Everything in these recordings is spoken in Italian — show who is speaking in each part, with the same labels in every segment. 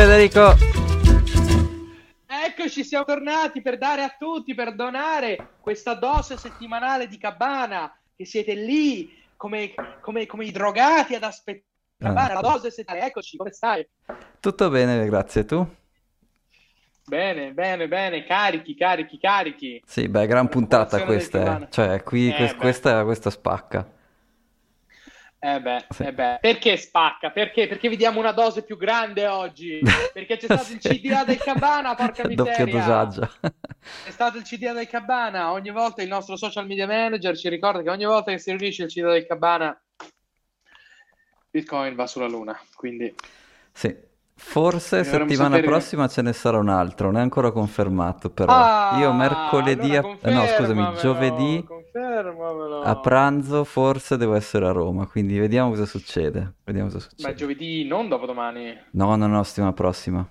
Speaker 1: Federico.
Speaker 2: Eccoci, siamo tornati per dare a tutti, per donare questa dose settimanale di cabana, che siete lì come, come, come i drogati ad aspettare. Cabana, la dose settimanale, eccoci, come stai?
Speaker 1: Tutto bene, grazie. Tu?
Speaker 2: Bene, bene, bene, carichi, carichi, carichi.
Speaker 1: Sì, beh, gran puntata questa, eh. Cioè, qui
Speaker 2: Eh, beh.
Speaker 1: questa, questa spacca.
Speaker 2: Eh beh,
Speaker 1: Sì.
Speaker 2: eh beh. Perché spacca? Perché? Perché vi diamo una dose più grande oggi? Perché c'è stato il
Speaker 1: Sì.
Speaker 2: CDA del Cabana, porca
Speaker 1: Doppio
Speaker 2: miseria!
Speaker 1: dosaggio.
Speaker 2: È stato il CDA del Cabana. Ogni volta il nostro social media manager ci ricorda che ogni volta che si riunisce il CDA del Cabana, Bitcoin va sulla luna. Quindi
Speaker 1: Sì. Forse settimana
Speaker 2: sapere-
Speaker 1: prossima ce ne sarà un altro, non è ancora confermato però.
Speaker 2: Ah,
Speaker 1: Io mercoledì,
Speaker 2: allora
Speaker 1: eh, no scusami, giovedì
Speaker 2: confermamelo.
Speaker 1: a pranzo forse devo essere a Roma, quindi vediamo cosa succede. Vediamo cosa
Speaker 2: Ma
Speaker 1: succede.
Speaker 2: giovedì non dopodomani.
Speaker 1: No, no, no, settimana prossima.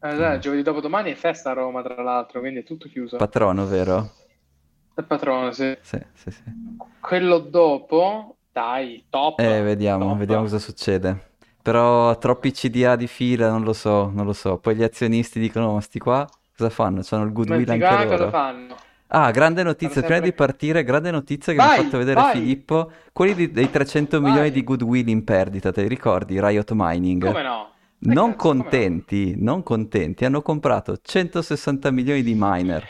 Speaker 2: Eh, dai, giovedì dopodomani è festa a Roma, tra l'altro, quindi è tutto chiuso.
Speaker 1: Patrono, vero?
Speaker 2: Il patrono, sì.
Speaker 1: Sì, sì, sì.
Speaker 2: Quello dopo, dai, top.
Speaker 1: Eh, vediamo,
Speaker 2: top.
Speaker 1: vediamo cosa succede. Però troppi CDA di fila, non lo so, non lo so. Poi gli azionisti dicono, ma sti qua cosa fanno? C'hanno il goodwill
Speaker 2: Ma
Speaker 1: anche
Speaker 2: sti qua cosa
Speaker 1: loro.
Speaker 2: fanno?
Speaker 1: Ah, grande notizia, prima di partire, grande notizia che mi ha
Speaker 2: Vai,
Speaker 1: fatto vedere
Speaker 2: vai.
Speaker 1: Filippo. Quelli di- dei 300
Speaker 2: Vai.
Speaker 1: milioni di goodwill in perdita, te li ricordi? Riot Mining.
Speaker 2: Come no?
Speaker 1: Non
Speaker 2: cazzo, come no?
Speaker 1: contenti, non contenti, hanno comprato 160 milioni di miner.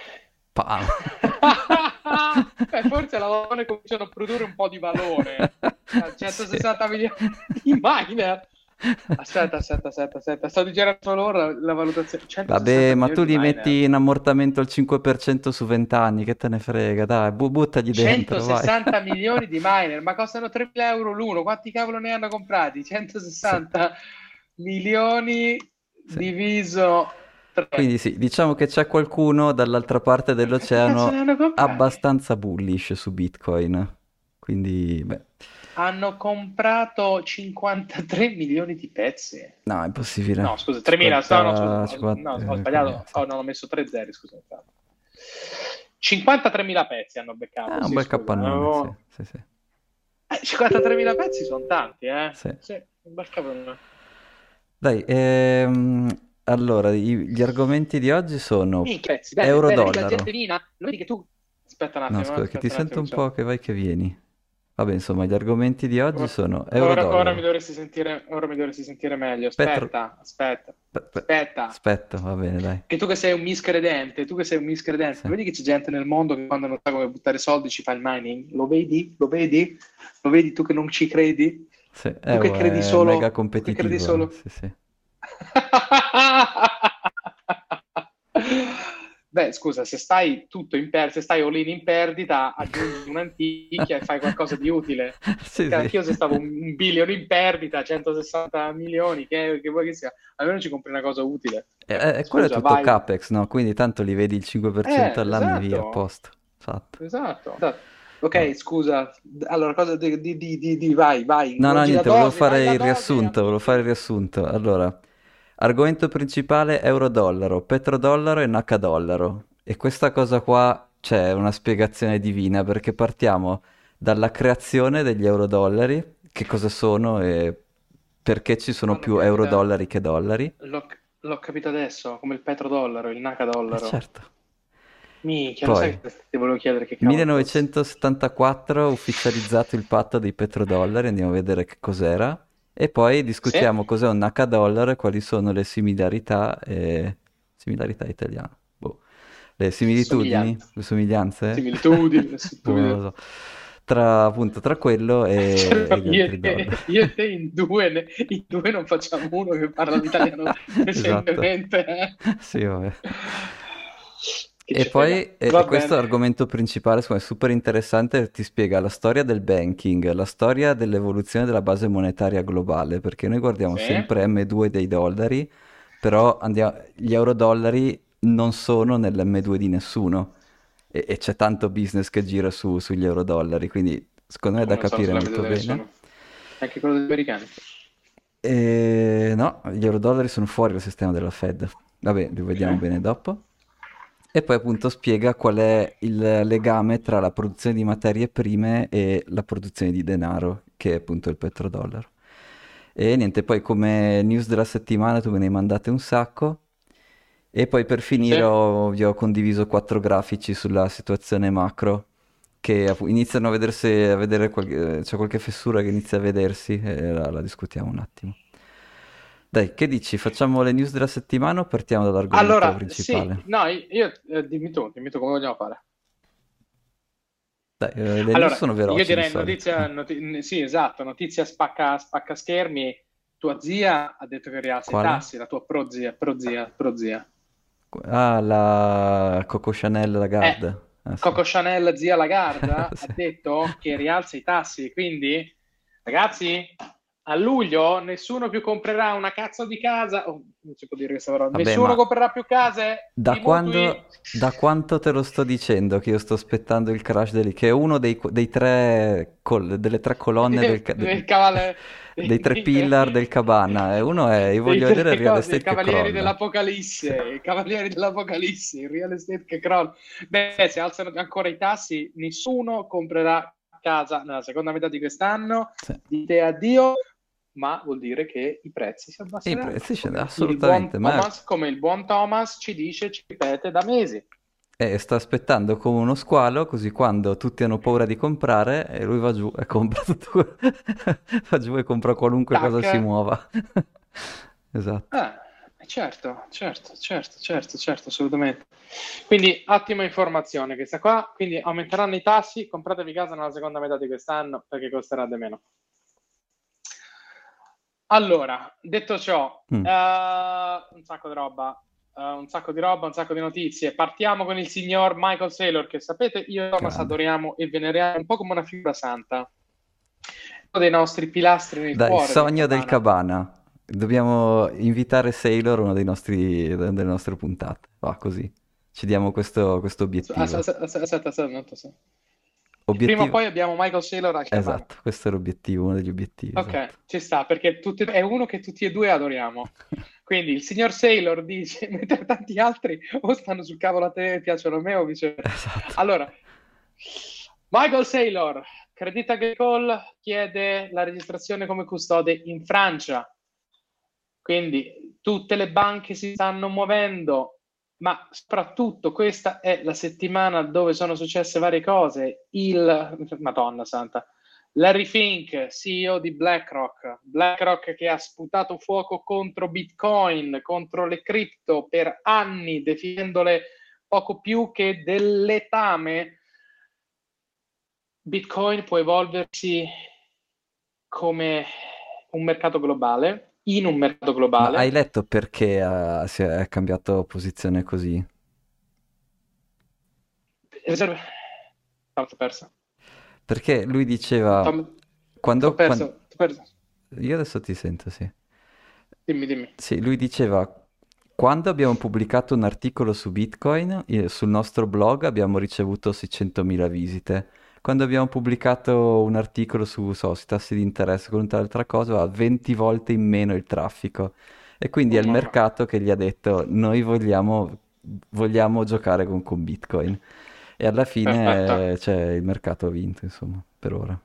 Speaker 1: Pam.
Speaker 2: Beh, forse la donna cominciano a produrre un po' di valore. A 160 milioni di miner. Aspetta, aspetta, aspetta, aspetta. Sto digerendo l'ora la valutazione. 160
Speaker 1: Vabbè, ma tu
Speaker 2: di
Speaker 1: li
Speaker 2: miner.
Speaker 1: metti in ammortamento al 5% su 20 anni, che te ne frega, dai, bu- buttagli dentro, vai.
Speaker 2: 160 milioni di miner, ma costano 3.000 euro l'uno. Quanti cavolo ne hanno comprati? 160 milioni
Speaker 1: Sì.
Speaker 2: diviso 3.
Speaker 1: Quindi sì, diciamo che c'è qualcuno dall'altra parte dell'oceano abbastanza bullish su Bitcoin. Quindi, beh,
Speaker 2: Hanno comprato 53 milioni di pezzi.
Speaker 1: no, è impossibile.
Speaker 2: No, scusa, 3.000, no, no, scusa,
Speaker 1: 50,
Speaker 2: no,
Speaker 1: eh,
Speaker 2: ho sbagliato,
Speaker 1: sì.
Speaker 2: oh, no, ho messo 3 zeri, scusa. 53.000 pezzi hanno beccato.
Speaker 1: Ah, un
Speaker 2: sì,
Speaker 1: bel
Speaker 2: scusa,
Speaker 1: capannone,
Speaker 2: avevo-
Speaker 1: sì, sì, sì.
Speaker 2: Eh, 53.000 pezzi sono tanti, eh?
Speaker 1: Sì.
Speaker 2: un bel capannone.
Speaker 1: Dai, ehm, allora, gli argomenti di oggi sono...
Speaker 2: Minchia, pezzi, bene,
Speaker 1: Euro
Speaker 2: bene, vedi
Speaker 1: dollaro.
Speaker 2: la gente vina, lo vedi che tu... Aspetta un attimo,
Speaker 1: No, scusa,
Speaker 2: eh,
Speaker 1: che ti sento un po' che vai che vieni. Vabbè, insomma, gli argomenti di oggi sono
Speaker 2: Ora, ora mi dovresti sentire, ora mi dovresti sentire meglio. Aspetta, aspetta,
Speaker 1: Pe- pe-
Speaker 2: aspetta.
Speaker 1: Aspetta, va bene, dai.
Speaker 2: Che tu che sei un miscredente, tu che sei un miscredente,
Speaker 1: Sì.
Speaker 2: vedi che c'è gente nel mondo che quando non sa come buttare soldi ci fa il mining? Lo vedi? Lo vedi? Lo vedi tu che non ci credi?
Speaker 1: Sì,
Speaker 2: Tu
Speaker 1: eh,
Speaker 2: che credi solo-
Speaker 1: mega
Speaker 2: tu che
Speaker 1: competitivo.
Speaker 2: credi solo-
Speaker 1: Sì, sì.
Speaker 2: Beh, scusa, se stai tutto in perdita, se stai all in perdita, aggiungi un'antichia e fai qualcosa di utile.
Speaker 1: Sì, sì.
Speaker 2: Anch'io se stavo un, bilione in perdita, 160 milioni, che, che vuoi che sia, almeno ci compri una cosa utile.
Speaker 1: Eh, eh, quello è tutto
Speaker 2: vai.
Speaker 1: capex, no? Quindi tanto li vedi il 5%
Speaker 2: Eh,
Speaker 1: all'anno e via,
Speaker 2: esatto.
Speaker 1: a posto. Esatto.
Speaker 2: Esatto. esatto. Ok, scusa. Allora, cosa di, di, di, di- vai, vai.
Speaker 1: No, no, niente, volevo
Speaker 2: dose,
Speaker 1: fare il riassunto, volevo fare il riassunto. Allora, argomento principale euro-dollaro, petrodollaro e NH-dollaro. E questa cosa qua c'è una spiegazione divina perché partiamo dalla creazione degli euro-dollari, che cosa sono e perché ci sono più euro-dollari che dollari.
Speaker 2: L'ho, l'ho capito adesso, come il petrodollaro, il
Speaker 1: Eh,
Speaker 2: NH-dollaro.
Speaker 1: certo.
Speaker 2: Minchia,
Speaker 1: Poi,
Speaker 2: sai che ti volevo chiedere che cavolo
Speaker 1: 1974 ufficializzato il patto dei petrodollari, andiamo a vedere che cos'era. E poi discutiamo cos'è un H-dollaro e quali sono le similarità, e... similarità italiane, boh. Le similitudini, le somiglianze,
Speaker 2: Similitudini, le
Speaker 1: lo so. Tra, appunto, tra quello e,
Speaker 2: Cioè,
Speaker 1: e
Speaker 2: io, e te, io e te in due, in due non facciamo uno che parla l'italiano
Speaker 1: Esatto.
Speaker 2: decentemente. eh.
Speaker 1: Sì, vabbè. E poi eh, questo argomento principale, secondo me, è super interessante, ti spiega la storia del banking, la storia dell'evoluzione della base monetaria globale, perché noi guardiamo
Speaker 2: Sì.
Speaker 1: sempre M2 dei dollari, però andiamo- gli euro-dollari non sono nell'M2 di nessuno e, e c'è tanto business che gira su- sugli euro-dollari, quindi secondo me è da capire
Speaker 2: sono
Speaker 1: molto bene.
Speaker 2: nessuno. Anche quello degli americani.
Speaker 1: E no, gli euro-dollari sono fuori dal sistema della Fed. Vabbè, li vediamo
Speaker 2: Ok.
Speaker 1: bene dopo. E poi appunto spiega qual è il legame tra la produzione di materie prime e la produzione di denaro, che è appunto il petrodollaro. E niente, poi come news della settimana tu me ne hai mandate un sacco. E poi per finire
Speaker 2: Sì.
Speaker 1: ho- vi ho condiviso quattro grafici sulla situazione macro che iniziano a vedersi, a vedere qualche, c'è qualche fessura che inizia a vedersi e la, la discutiamo un attimo. Dai, che dici? Facciamo le news della settimana o partiamo dall'argomento
Speaker 2: Allora, sì,
Speaker 1: principale?
Speaker 2: no, io, eh, dimmi tu, dimmi tu come vogliamo fare.
Speaker 1: Dai, eh, le news
Speaker 2: Allora,
Speaker 1: sono
Speaker 2: io
Speaker 1: veloci di
Speaker 2: direi notizia, noti- sì, esatto, notizia spacca, spacca schermi. Tua zia ha detto che rialza i tassi, la tua prozia, prozia, prozia.
Speaker 1: Ah, la Coco Chanel
Speaker 2: Eh,
Speaker 1: Lagarde. Ah, sì.
Speaker 2: Coco Chanel, zia Lagarda,
Speaker 1: Sì.
Speaker 2: ha detto che rialza i tassi, quindi ragazzi, a luglio nessuno più comprerà una cazzo di casa, oh, non si può dire questa parola,
Speaker 1: Vabbè,
Speaker 2: nessuno comprerà più case
Speaker 1: da quando, da quanto te lo sto dicendo che io sto aspettando il crash dei, che è uno dei, dei tre, col- delle tre colonne del, ca- de-
Speaker 2: del cavale,
Speaker 1: dei tre pillar del cabana. E uno è, io voglio vedere il real
Speaker 2: i
Speaker 1: estate che
Speaker 2: cavalieri dell'Apocalisse, i cavalieri dell'Apocalisse, il real estate che crolla. Beh, se alzano ancora i tassi, nessuno comprerà casa nella seconda metà di quest'anno.
Speaker 1: Sì.
Speaker 2: Dite addio, ma vuol dire che i prezzi si
Speaker 1: I
Speaker 2: abbasseranno.
Speaker 1: prezzi scendono assolutamente, ma
Speaker 2: Thomas, come il buon Thomas ci dice, ci ripete da mesi.
Speaker 1: eh, sta aspettando come uno squalo, così quando tutti hanno paura di comprare, e lui va giù e compra tutto, va giù e compra qualunque cosa si
Speaker 2: Tac.
Speaker 1: muova. Esatto.
Speaker 2: Eh, certo, certo, certo, certo, certo, assolutamente. Quindi, ottima informazione questa qua. Quindi aumenteranno i tassi, compratevi casa nella seconda metà di quest'anno perché costerà di meno. Allora, detto ciò,
Speaker 1: Mm.
Speaker 2: eh, un sacco di roba, eh, un sacco di roba, un sacco di notizie. Partiamo con il signor Michael Saylor, che sapete, io e Thomas adoriamo e veneriamo un po' come una figura santa. Uno dei nostri pilastri nel
Speaker 1: Dai,
Speaker 2: cuore
Speaker 1: sogno del
Speaker 2: Cabana.
Speaker 1: cabana. Dobbiamo invitare Sailor una dei nostri, delle nostre puntate. Va così. Ci diamo questo, questo obiettivo.
Speaker 2: Aspetta, aspetta, aspetta, aspetta, se-
Speaker 1: Obiettivo-
Speaker 2: Prima o poi abbiamo Michael Saylor al cabana.
Speaker 1: Esatto, questo è l'obiettivo, uno degli obiettivi.
Speaker 2: Ok,
Speaker 1: esatto.
Speaker 2: ci sta, perché tutti- è uno che tutti e due adoriamo. Quindi il signor Saylor dice, mentre tanti altri o stanno sul cavolo a te e piacciono a me o viceversa.
Speaker 1: Esatto.
Speaker 2: Allora, Michael Saylor, Credit Agricole chiede la registrazione come custode in Francia. Quindi tutte le banche si stanno muovendo, ma soprattutto questa è la settimana dove sono successe varie cose. Il Madonna Santa. Larry Fink, CEO di BlackRock, BlackRock che ha sputato fuoco contro Bitcoin, contro le cripto per anni, definendole poco più che del letame. Bitcoin può evolversi come un mercato globale, in un mercato
Speaker 1: Ma
Speaker 2: globale.
Speaker 1: hai letto perché ha, si è cambiato posizione così?
Speaker 2: No, t'ho perso.
Speaker 1: Perché lui diceva,
Speaker 2: Tom-
Speaker 1: quando,
Speaker 2: t'ho perso,
Speaker 1: quan-
Speaker 2: t'ho perso.
Speaker 1: Io adesso ti sento, sì.
Speaker 2: Dimmi, dimmi.
Speaker 1: Sì, lui diceva, quando abbiamo pubblicato un articolo su Bitcoin, sul nostro blog abbiamo ricevuto 600.000 visite. Quando abbiamo pubblicato un articolo su, so, sui tassi di interesse con un'altra cosa, va 20 volte in meno il traffico. E quindi è il mercato che gli ha detto, noi vogliamo, vogliamo giocare con, con Bitcoin. E alla fine, cioè, il mercato ha vinto, insomma, per ora.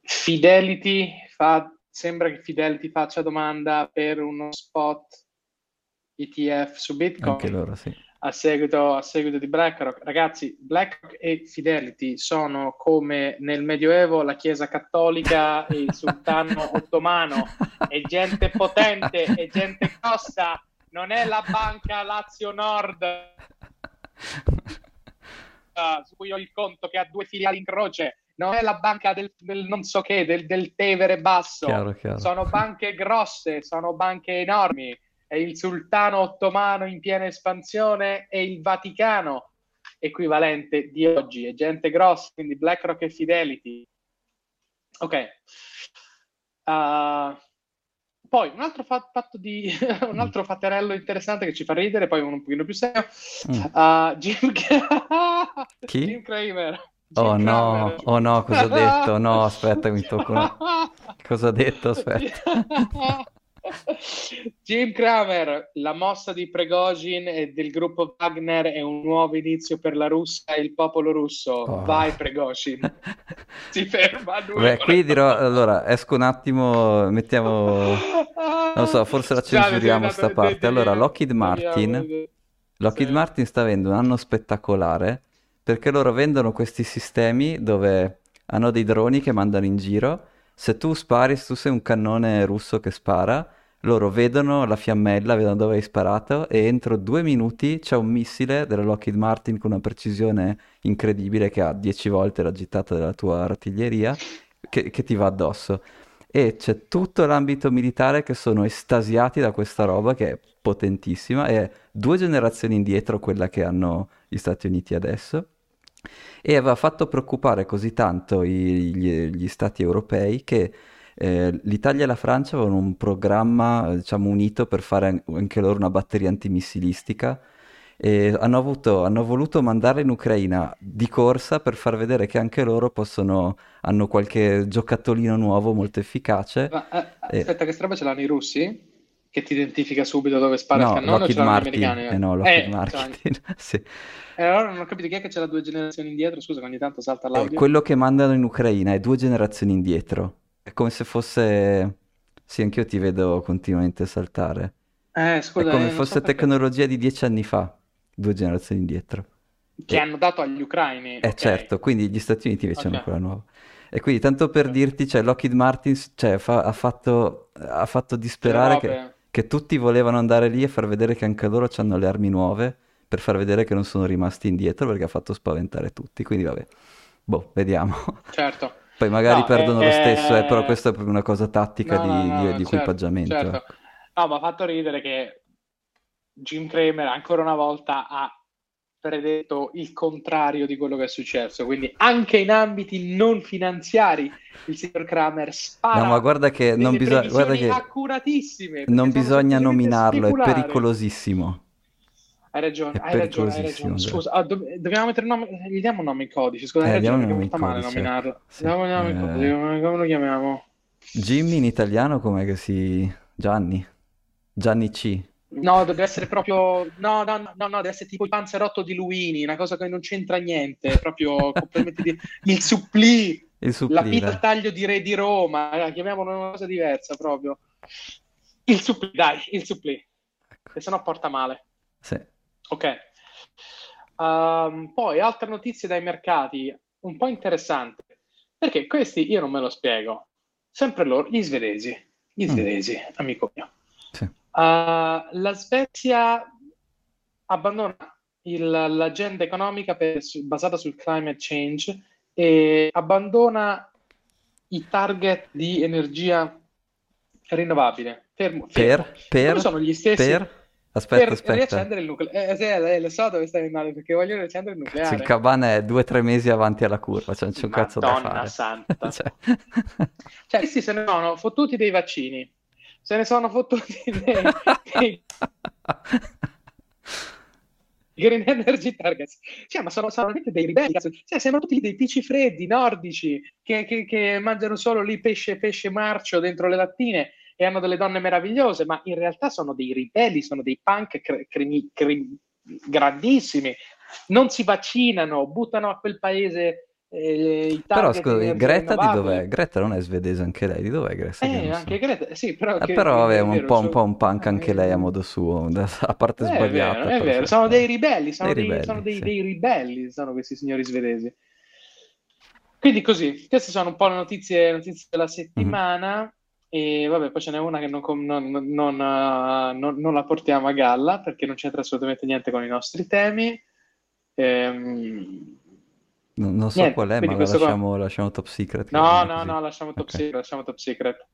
Speaker 2: Fidelity fa, sembra che Fidelity faccia domanda per uno spot ETF su
Speaker 1: Anche
Speaker 2: Bitcoin
Speaker 1: loro, sì.
Speaker 2: A seguito, a seguito di BlackRock. Ragazzi, BlackRock e Fidelity sono come nel Medioevo la Chiesa Cattolica e il Sultano Ottomano. È gente potente, è gente grossa, non è la banca Lazio Nord eh, su cui ho il conto che ha due filiali in croce. Non è la banca del, del non so che, del, del Tevere Basso.
Speaker 1: Chiaro, chiaro.
Speaker 2: Sono banche grosse, sono banche enormi. È il sultano ottomano in piena espansione e il Vaticano equivalente di oggi. È gente grossa, quindi BlackRock e Fidelity. Ok. Uh, poi un altro fa- fatto di un altro fatterello interessante che ci fa ridere, poi uno un pochino più serio. Uh, Jim,
Speaker 1: Chi?
Speaker 2: Jim Cramer. Jim
Speaker 1: Oh no,
Speaker 2: Cramer.
Speaker 1: oh no, cosa ho detto? No, aspetta, mi tocco una... Cosa ho detto? Aspetta.
Speaker 2: Jim Kramer, la mossa di Prigozhin e del gruppo Wagner è un nuovo inizio per la Russia e il popolo russo. Oh. Vai Prigozhin. si ferma lui.
Speaker 1: Beh, qui dirò, allora, esco un attimo, mettiamo... Non so, forse la censuriamo sta parte. Allora, Lockheed Martin... Lockheed sì. Martin sta avendo un anno spettacolare perché loro vendono questi sistemi dove hanno dei droni che mandano in giro se tu spari, se tu sei un cannone russo che spara, loro vedono la fiammella, vedono dove hai sparato e entro due minuti c'è un missile della Lockheed Martin con una precisione incredibile che ha dieci volte la gittata della tua artiglieria che, che ti va addosso. E c'è tutto l'ambito militare che sono estasiati da questa roba che è potentissima, è due generazioni indietro quella che hanno gli Stati Uniti adesso e aveva fatto preoccupare così tanto i, gli, gli, stati europei che eh, l'Italia e la Francia avevano un programma diciamo, unito per fare anche loro una batteria antimissilistica e hanno, avuto, hanno, voluto mandarla in Ucraina di corsa per far vedere che anche loro possono, hanno qualche giocattolino nuovo molto efficace.
Speaker 2: Ma, eh, aspetta, e... che strada ce l'hanno i russi? Che ti identifica subito dove spara
Speaker 1: no,
Speaker 2: il cannone
Speaker 1: Lockheed
Speaker 2: o
Speaker 1: Martin, gli americani? Eh, no, Lockheed eh, Martin. sì.
Speaker 2: E allora non ho capito chi è che c'è la due generazioni indietro, scusa ogni tanto salta l'audio.
Speaker 1: Eh, quello che mandano in Ucraina è due generazioni indietro. È come se fosse... Sì, anch'io ti vedo continuamente saltare.
Speaker 2: Eh, scusa,
Speaker 1: è come
Speaker 2: eh,
Speaker 1: se fosse
Speaker 2: so
Speaker 1: tecnologia di dieci anni fa, due generazioni indietro.
Speaker 2: Che e... hanno dato agli ucraini.
Speaker 1: Eh okay. certo, quindi gli Stati Uniti invece okay. hanno quella nuova. E quindi tanto per okay. dirti, cioè Lockheed Martin cioè, fa, ha, fatto, ha fatto disperare che, che tutti volevano andare lì e far vedere che anche loro hanno le armi nuove per far vedere che non sono rimasti indietro perché ha fatto spaventare tutti. Quindi vabbè, boh, vediamo.
Speaker 2: Certo.
Speaker 1: Poi magari no, perdono eh, lo stesso, eh, però questa è una cosa tattica no, di, no, di, di certo, equipaggiamento. Certo.
Speaker 2: Ecco. No, ma ha fatto ridere che Jim Kramer ancora una volta ha predetto il contrario di quello che è successo. Quindi anche in ambiti non finanziari il signor Kramer spara.
Speaker 1: No, ma guarda che non bisogna guarda che
Speaker 2: accuratissime.
Speaker 1: Non bisogna nominarlo, speculare. è pericolosissimo.
Speaker 2: Hai ragione, hai ragione, hai ragione. Scusa, ah, do- dobbiamo mettere un nome, gli diamo un nome in codice. Scusa, eh, hai ragione, perché fa male nominarlo. Sì. Diamo un nome in codice, eh... come lo chiamiamo?
Speaker 1: Jimmy in italiano com'è che si... Gianni? Gianni C.
Speaker 2: No, deve essere proprio... No, no, no, no, deve essere tipo il panzerotto di Luini, una cosa che non c'entra niente, proprio completamente di... Il supplì,
Speaker 1: il supplì
Speaker 2: la pita taglio di Re di Roma, chiamiamolo una cosa diversa proprio. Il supplì, dai, il supplì. Ecco. Che sennò porta male.
Speaker 1: Sì.
Speaker 2: Ok. Um, poi altre notizie dai mercati, un po' interessanti, perché questi io non me lo spiego. Sempre loro, gli svedesi, gli mm. svedesi, mm. amico mio. Uh, la Svezia abbandona il, l'agenda economica per, basata sul climate change e abbandona i target di energia rinnovabile. Fermo, fermo.
Speaker 1: Per, per,
Speaker 2: sono gli stessi.
Speaker 1: Per Aspetta,
Speaker 2: per
Speaker 1: aspetta.
Speaker 2: riaccendere il nucleare. Eh, sì, eh, lo so dove stai andando perché voglio riaccendere il nucleare.
Speaker 1: Il cabana è due o tre mesi avanti alla curva, cioè non c'è un cazzo da fare.
Speaker 2: santa. cioè. cioè, se ne sono fottuti dei vaccini, se ne sono fottuti dei... dei... Green Energy Targets, cioè, ma sono, sono veramente dei ribelli. Cioè, sembrano tutti dei pici freddi nordici che, che, che mangiano solo lì pesce, pesce marcio dentro le lattine e hanno delle donne meravigliose, ma in realtà sono dei ribelli, sono dei punk cr- crimi, crim- grandissimi, non si vaccinano, buttano a quel paese eh, i
Speaker 1: Però scusa, Greta di dov'è? Greta non è svedese anche lei, di dov'è Greta?
Speaker 2: Eh, anche so. Greta, sì, però...
Speaker 1: Eh, però è, un, po', un po' un punk anche lei a modo suo, a parte
Speaker 2: è
Speaker 1: sbagliata.
Speaker 2: Vero, è vero, sono dei ribelli, sono, dei, ribelli, sono dei, sì. dei ribelli, sono questi signori svedesi. Quindi così, queste sono un po' le notizie, notizie della settimana. Mm-hmm. E vabbè, poi ce n'è una che non, non, non, uh, non, la portiamo a galla perché non c'entra assolutamente niente con i nostri temi. Ehm...
Speaker 1: Non, non so niente, qual è, ma lasciamo, qua... lasciamo, top secret.
Speaker 2: No, no, così. no, lasciamo top okay. secret. Lasciamo top secret.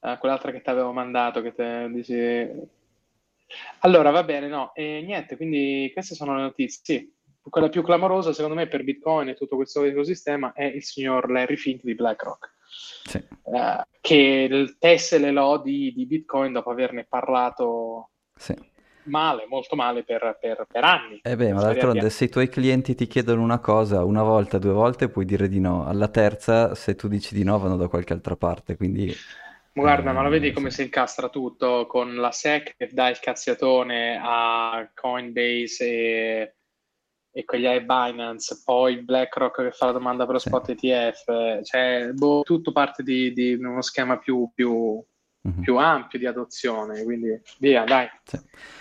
Speaker 2: Uh, quell'altra che ti avevo mandato, che te dici... Allora, va bene, no, e niente, quindi queste sono le notizie. Sì, quella più clamorosa, secondo me, per Bitcoin e tutto questo ecosistema è il signor Larry Fink di BlackRock sì. eh, che tesse le lodi di Bitcoin dopo averne parlato
Speaker 1: sì.
Speaker 2: Male, molto male per, per, per anni.
Speaker 1: Eh beh, ma d'altronde se i tuoi clienti ti chiedono una cosa una volta, due volte puoi dire di no, alla terza se tu dici di no vanno da qualche altra parte, quindi...
Speaker 2: Guarda, ma lo vedi
Speaker 1: Eh,
Speaker 2: come
Speaker 1: sì.
Speaker 2: si incastra tutto con la SEC che dà il cazziatone a Coinbase e, e quegli a Binance, poi BlackRock che fa la domanda per lo spot ETF, cioè boh, tutto parte di, di uno schema più, più,
Speaker 1: Mhm.
Speaker 2: più ampio di adozione, quindi via, dai,
Speaker 1: Sì.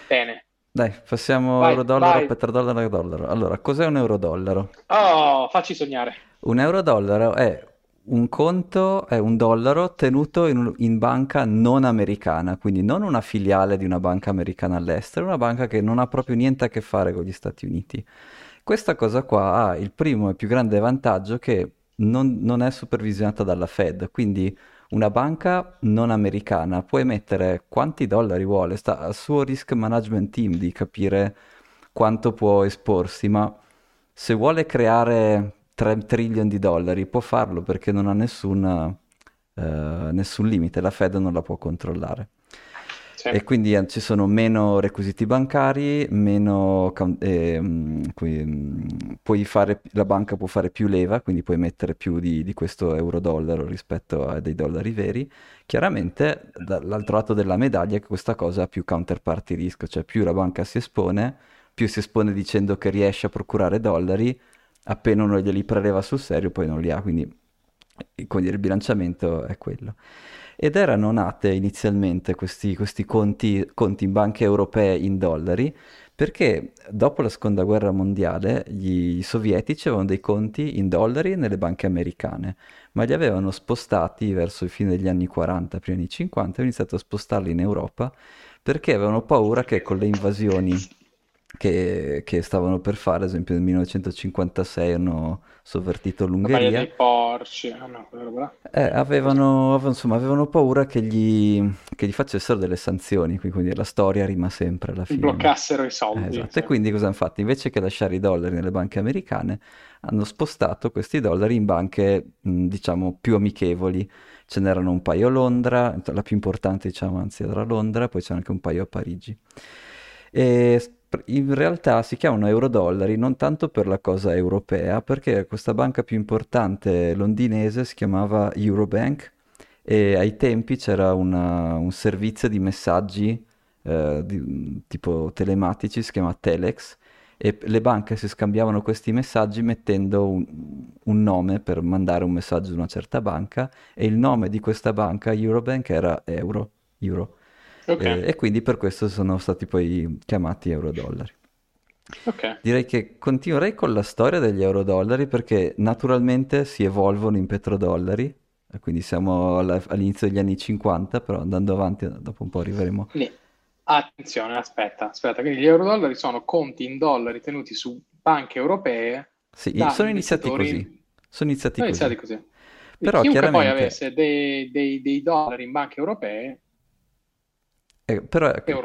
Speaker 2: bene.
Speaker 1: Dai, passiamo
Speaker 2: Vai,
Speaker 1: euro-dollaro,
Speaker 2: vai.
Speaker 1: petrodollaro, dollaro. Allora, cos'è un euro-dollaro?
Speaker 2: Oh, facci sognare.
Speaker 1: Un euro-dollaro è un conto, è un dollaro tenuto in, in banca non americana, quindi non una filiale di una banca americana all'estero, una banca che non ha proprio niente a che fare con gli Stati Uniti. Questa cosa qua ha il primo e più grande vantaggio che non, non è supervisionata dalla Fed, quindi una banca non americana può emettere quanti dollari vuole, sta al suo risk management team di capire quanto può esporsi, ma se vuole creare 3 trillion di dollari può farlo perché non ha nessun, eh, nessun limite, la Fed non la può controllare. E quindi eh, ci sono meno requisiti bancari, meno, ehm, qui, mm, puoi fare, la banca può fare più leva, quindi puoi mettere più di, di questo euro-dollaro rispetto a dei dollari veri. Chiaramente dall'altro lato della medaglia che questa cosa ha più counterparty risk, cioè più la banca si espone, più si espone dicendo che riesce a procurare dollari, appena uno glieli preleva sul serio poi non li ha, quindi, quindi il bilanciamento è quello. Ed erano nate inizialmente questi, questi conti, conti in banche europee in dollari perché dopo la seconda guerra mondiale gli sovietici avevano dei conti in dollari nelle banche americane, ma li avevano spostati verso il fine degli anni 40, primi anni 50, e hanno iniziato a spostarli in Europa perché avevano paura che con le invasioni che, che stavano per fare, ad esempio nel 1956 hanno sovvertito l'Ungheria,
Speaker 2: dei porci, ah, no,
Speaker 1: eh, avevano, ave- insomma, avevano paura che gli, che gli facessero delle sanzioni, qui- quindi la storia rima sempre alla fine.
Speaker 2: bloccassero i
Speaker 1: Eh,
Speaker 2: soldi.
Speaker 1: esatto,
Speaker 2: sì.
Speaker 1: e quindi cosa hanno fatto? Invece che lasciare i dollari nelle banche americane, hanno spostato questi dollari in banche, mh, diciamo, più amichevoli. Ce n'erano un paio a Londra, la più importante, diciamo, anzi, era a Londra, poi c'era anche un paio a Parigi. E in realtà si chiamano eurodollari non tanto per la cosa europea, perché questa banca più importante londinese si chiamava Eurobank e ai tempi c'era una- un servizio di messaggi eh, di- tipo telematici, si chiama Telex, e le banche si scambiavano questi messaggi mettendo un, un nome per mandare un messaggio ad una certa banca e il nome di questa banca, Eurobank, era Euro. Euro.
Speaker 2: Ok,
Speaker 1: Eh, e quindi per questo sono stati poi chiamati eurodollari.
Speaker 2: ok.
Speaker 1: Direi che continuerei con la storia degli eurodollari perché naturalmente si evolvono in petrodollari, e quindi siamo all'inizio degli anni 50, però andando avanti dopo un po' arriveremo.
Speaker 2: Quindi, attenzione, aspetta, aspetta. Quindi gli eurodollari sono conti in dollari tenuti su banche europee
Speaker 1: Sì, sono iniziati così, sono iniziati
Speaker 2: Sono
Speaker 1: così.
Speaker 2: iniziati così. Quindi
Speaker 1: Però
Speaker 2: chiunque poi avesse dei, dei- dei dollari in banche europee,
Speaker 1: eh, però che,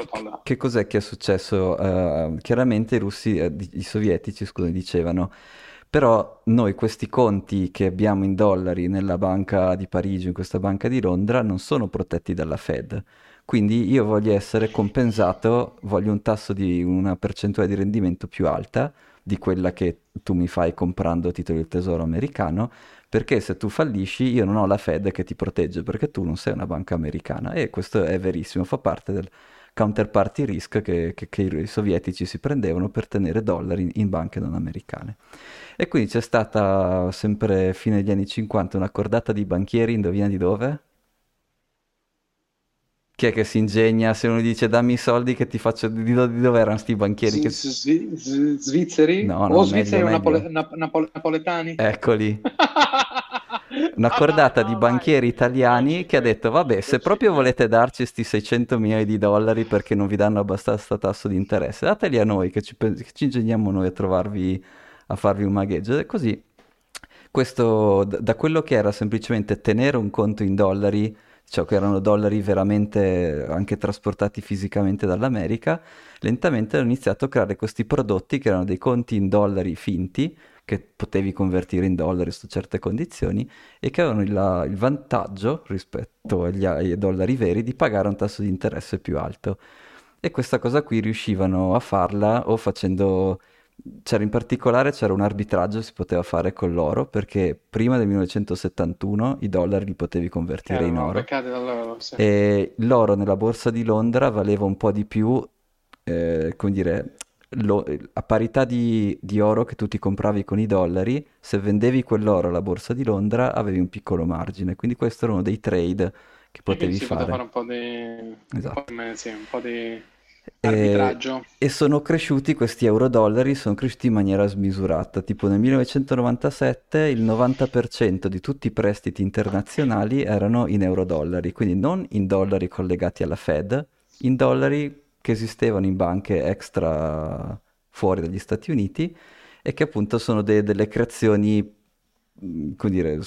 Speaker 1: che cos'è che è successo? Eh, chiaramente i russi, eh, i sovietici, scusa, dicevano, però noi questi conti che abbiamo in dollari nella banca di Parigi, in questa banca di Londra, non sono protetti dalla Fed. Quindi io voglio essere compensato, voglio un tasso di una percentuale di rendimento più alta di quella che tu mi fai comprando titoli del tesoro americano, perché se tu fallisci io non ho la Fed che ti protegge, perché tu non sei una banca americana. E questo è verissimo, fa parte del counterparty risk che, che- che i sovietici si prendevano per tenere dollari in, in banche non americane. E quindi c'è stata sempre fine degli anni 50 una cordata di banchieri, indovina di dove? Chi è che si ingegna se uno dice dammi i soldi che ti faccio di, do- di dove erano sti banchieri? Che...
Speaker 2: Svizzeri?
Speaker 1: No,
Speaker 2: O
Speaker 1: no,
Speaker 2: svizzeri
Speaker 1: meglio,
Speaker 2: napole-
Speaker 1: meglio.
Speaker 2: nap- napole- napoletani?
Speaker 1: Eccoli. Una cordata di
Speaker 2: No, vai.
Speaker 1: banchieri
Speaker 2: Non
Speaker 1: italiani che ha detto vabbè, se proprio volete darci sti 600 milioni di dollari perché non vi danno abbastanza tasso di interesse, dateli a noi che ci, pe- che ci ingegniamo noi a trovarvi, a farvi un magheggio. E così questo, da quello che era semplicemente tenere un conto in dollari, cioè che erano dollari veramente anche trasportati fisicamente dall'America, lentamente hanno iniziato a creare questi prodotti che erano dei conti in dollari finti, che potevi convertire in dollari su certe condizioni, e che avevano il, il vantaggio rispetto agli, ai dollari veri di pagare un tasso di interesse più alto. E questa cosa qui riuscivano a farla o facendo c'era in particolare c'era un arbitraggio che si poteva fare con l'oro perché prima del 1971 i dollari li potevi convertire in oro
Speaker 2: sì.
Speaker 1: e l'oro nella borsa di Londra valeva un po' di più, eh, come dire, lo- a parità di, di oro che tu ti compravi con i dollari, se vendevi quell'oro alla borsa di Londra avevi un piccolo margine, quindi questo era uno dei trade che potevi
Speaker 2: fare
Speaker 1: fare.
Speaker 2: un po' di, un po'
Speaker 1: Esatto.
Speaker 2: di, sì, un po' di arbitraggio.
Speaker 1: e sono cresciuti questi euro-dollari, sono cresciuti in maniera smisurata. Tipo nel 1997 il 90% di tutti i prestiti internazionali erano in euro-dollari, quindi non in dollari collegati alla Fed, in dollari che esistevano in banche extra fuori dagli Stati Uniti e che appunto sono de- delle creazioni, come dire,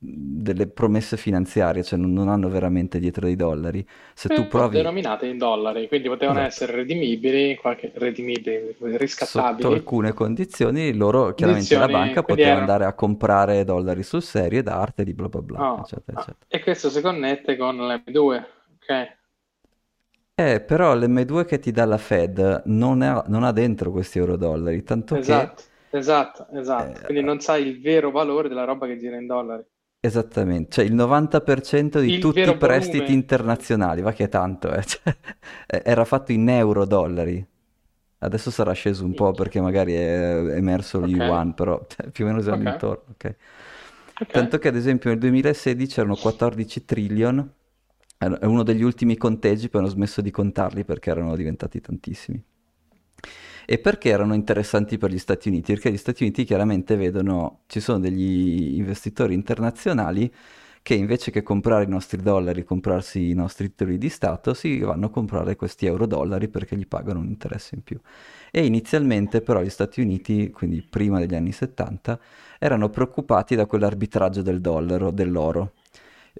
Speaker 1: delle promesse finanziarie, cioè non, non hanno veramente dietro dei dollari. Se tu
Speaker 2: Però
Speaker 1: provi...
Speaker 2: denominate in dollari, quindi potevano
Speaker 1: Esatto.
Speaker 2: essere redimibili, qualche, redimibili,
Speaker 1: sotto
Speaker 2: riscattabili,
Speaker 1: alcune condizioni, loro chiaramente la
Speaker 2: condizioni,
Speaker 1: banca
Speaker 2: quindi
Speaker 1: poteva
Speaker 2: erano...
Speaker 1: andare a comprare dollari sul serio e darteli, bla bla bla,
Speaker 2: ah,
Speaker 1: eccetera,
Speaker 2: ah.
Speaker 1: eccetera.
Speaker 2: E questo si connette con l'M2, ok?
Speaker 1: Eh, però l'M2 che ti dà la Fed non ha, non ha dentro questi euro-dollari, tanto che,
Speaker 2: Esatto, esatto, esatto. Quindi
Speaker 1: eh,
Speaker 2: non sai il vero valore della roba che gira in dollari.
Speaker 1: Esattamente, cioè il 90% di
Speaker 2: Il
Speaker 1: tutti i prestiti
Speaker 2: volume.
Speaker 1: internazionali, va che è tanto, eh, cioè, eh, era fatto in euro-dollari. Adesso sarà sceso un po' perché magari è emerso il
Speaker 2: Ok,
Speaker 1: yuan, però cioè, più o meno siamo
Speaker 2: ok,
Speaker 1: intorno, ok?
Speaker 2: ok.
Speaker 1: Tanto che ad esempio nel 2016 erano 14 trillion, è uno degli ultimi conteggi, poi hanno smesso di contarli perché erano diventati tantissimi. E perché erano interessanti per gli Stati Uniti? Perché gli Stati Uniti chiaramente vedono, ci sono degli investitori internazionali che invece che comprare i nostri dollari, comprarsi i nostri titoli di Stato, si vanno a comprare questi euro-dollari perché gli pagano un interesse in più. E inizialmente però gli Stati Uniti, quindi prima degli anni 70, erano preoccupati da quell'arbitraggio del dollaro, dell'oro.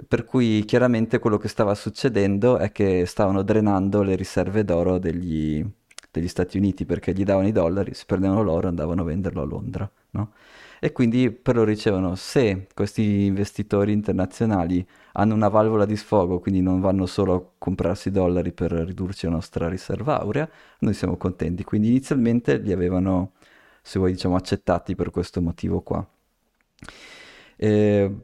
Speaker 1: Per cui chiaramente quello che stava succedendo è che stavano drenando le riserve d'oro degli, degli Stati Uniti perché gli davano i dollari, si prendevano l'oro e andavano a venderlo a Londra, no? E quindi per loro dicevano se questi investitori internazionali hanno una valvola di sfogo, quindi non vanno solo a comprarsi dollari per ridurci la nostra riserva aurea, noi siamo contenti. Quindi inizialmente li avevano, se vuoi, diciamo, accettati per questo motivo qua. E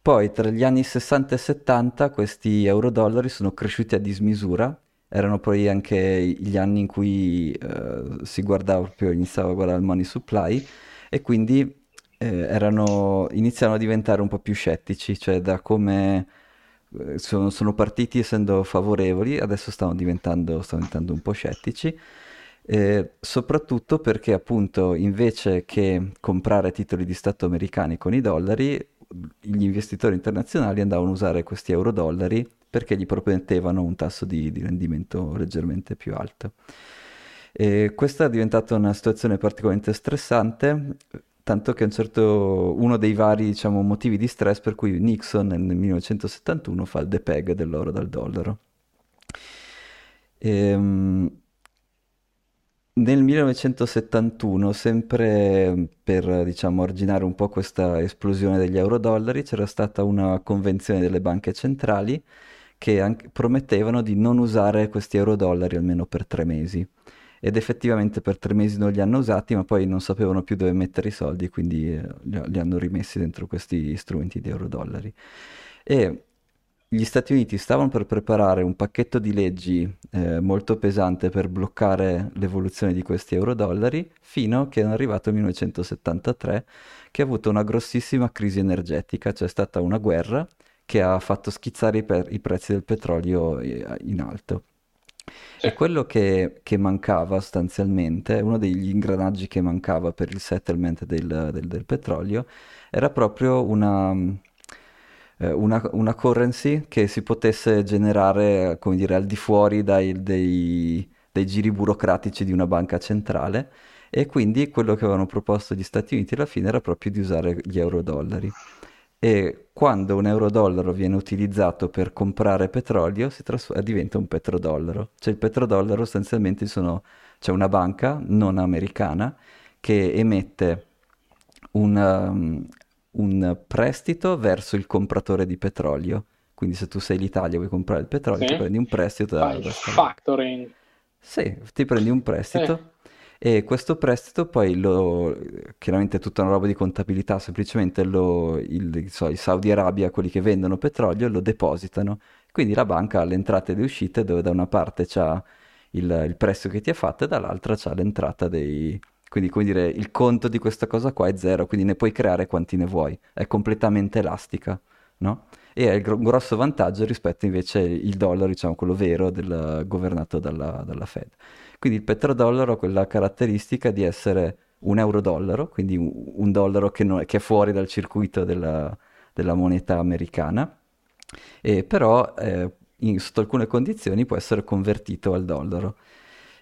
Speaker 1: poi tra gli anni 60 e 70 questi euro-dollari sono cresciuti a dismisura, erano poi anche gli anni in cui eh, si guardava proprio, iniziava a guardare il money supply e quindi eh, erano, iniziarono a diventare un po' più scettici, cioè da come eh, sono, sono partiti essendo favorevoli, adesso stanno diventando, stanno diventando un po' scettici, eh, soprattutto perché appunto invece che comprare titoli di Stato americani con i dollari, gli investitori internazionali andavano a usare questi euro-dollari perché gli promettevano un tasso di, di rendimento leggermente più alto. E questa è diventata una situazione particolarmente stressante, tanto che un certo, uno dei vari, diciamo, motivi di stress per cui Nixon nel 1971 fa il depeg dell'oro dal dollaro. Ehm, nel 1971, sempre per, diciamo, arginare un po' questa esplosione degli euro-dollari, c'era stata una convenzione delle banche centrali che anche- promettevano di non usare questi euro-dollari almeno per tre mesi. Ed effettivamente per tre mesi non li hanno usati, ma poi non sapevano più dove mettere i soldi, quindi eh, li, hanno rimessi dentro questi strumenti di euro-dollari. E gli Stati Uniti stavano per preparare un pacchetto di leggi eh, molto pesante per bloccare l'evoluzione di questi euro-dollari, fino a che è arrivato il 1973, che ha avuto una grossissima crisi energetica, c'è stata una guerra che ha fatto schizzare i, per- i prezzi del petrolio eh, in alto.
Speaker 2: Sì.
Speaker 1: E quello che, che mancava sostanzialmente, uno degli ingranaggi che mancava per il settlement del, del- del petrolio, era proprio una, eh, una, una currency che si potesse generare, come dire, al di fuori dai, dei, dei giri burocratici di una banca centrale. E quindi quello che avevano proposto gli Stati Uniti alla fine era proprio di usare gli euro-dollari. E quando un euro-dollaro viene utilizzato per comprare petrolio, si trasfor- diventa un petrodollaro. Cioè il petrodollaro sostanzialmente sono- c'è una banca non americana che emette un, um, un prestito verso il compratore di petrolio. Quindi se tu sei l'Italia e vuoi comprare il petrolio, ti
Speaker 2: Sì.
Speaker 1: prendi un prestito da,
Speaker 2: Fai factoring.
Speaker 1: Sì, ti prendi un
Speaker 2: Sì.
Speaker 1: E questo prestito poi lo, chiaramente è tutta una roba di contabilità, semplicemente lo, il, so, i Saudi Arabia, quelli che vendono petrolio, lo depositano. Quindi la banca ha le entrate e le uscite dove da una parte c'ha il, il prestito che ti ha fatto e dall'altra c'ha l'entrata dei... Quindi, come dire, il conto di questa cosa qua è zero, quindi ne puoi creare quanti ne vuoi. È completamente elastica, no? E è il gro- grosso vantaggio rispetto invece il dollaro, diciamo, quello vero, del, governato dalla, dalla Fed. Quindi il petrodollaro ha quella caratteristica di essere un euro-dollaro, quindi un, dollaro che, non, che, è fuori dal circuito della, della moneta americana, e però eh, in, sotto alcune condizioni può essere convertito al dollaro.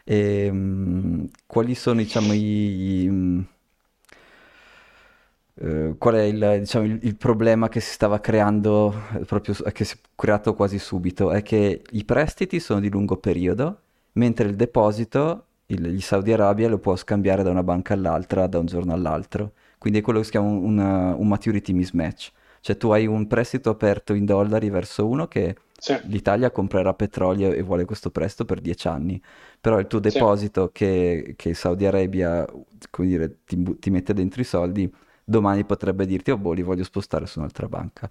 Speaker 1: E, mh, quali sono diciamo, i, i Uh, qual è il, diciamo, il, il, problema che si stava creando proprio che si è creato quasi subito è che i prestiti sono di lungo periodo mentre il deposito il, il Saudi Arabia lo può scambiare da una banca all'altra da un giorno all'altro quindi è quello che si chiama un, un, un maturity mismatch cioè tu hai un prestito aperto in dollari verso uno che sì. l'Italia comprerà petrolio e vuole questo prestito per 10 anni, però il tuo deposito sì. che, che Saudi Arabia dire, ti, ti, mette dentro i soldi, domani potrebbe dirti, oh boh, li voglio spostare su un'altra banca.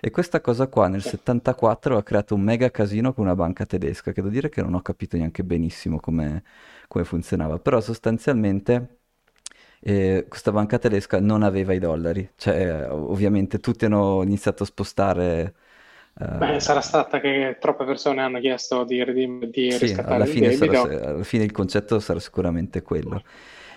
Speaker 1: E questa cosa qua nel sì. 74 ha creato un mega casino con una banca tedesca, che devo dire che non ho capito neanche benissimo come, come funzionava, però sostanzialmente... Eh, questa banca tedesca non aveva i dollari, cioè ovviamente tutti hanno iniziato a spostare
Speaker 2: Beh, sarà stata che troppe persone hanno chiesto di, di, di
Speaker 1: sì,
Speaker 2: riscattare
Speaker 1: alla fine, sarà, alla fine il concetto sarà sicuramente quello.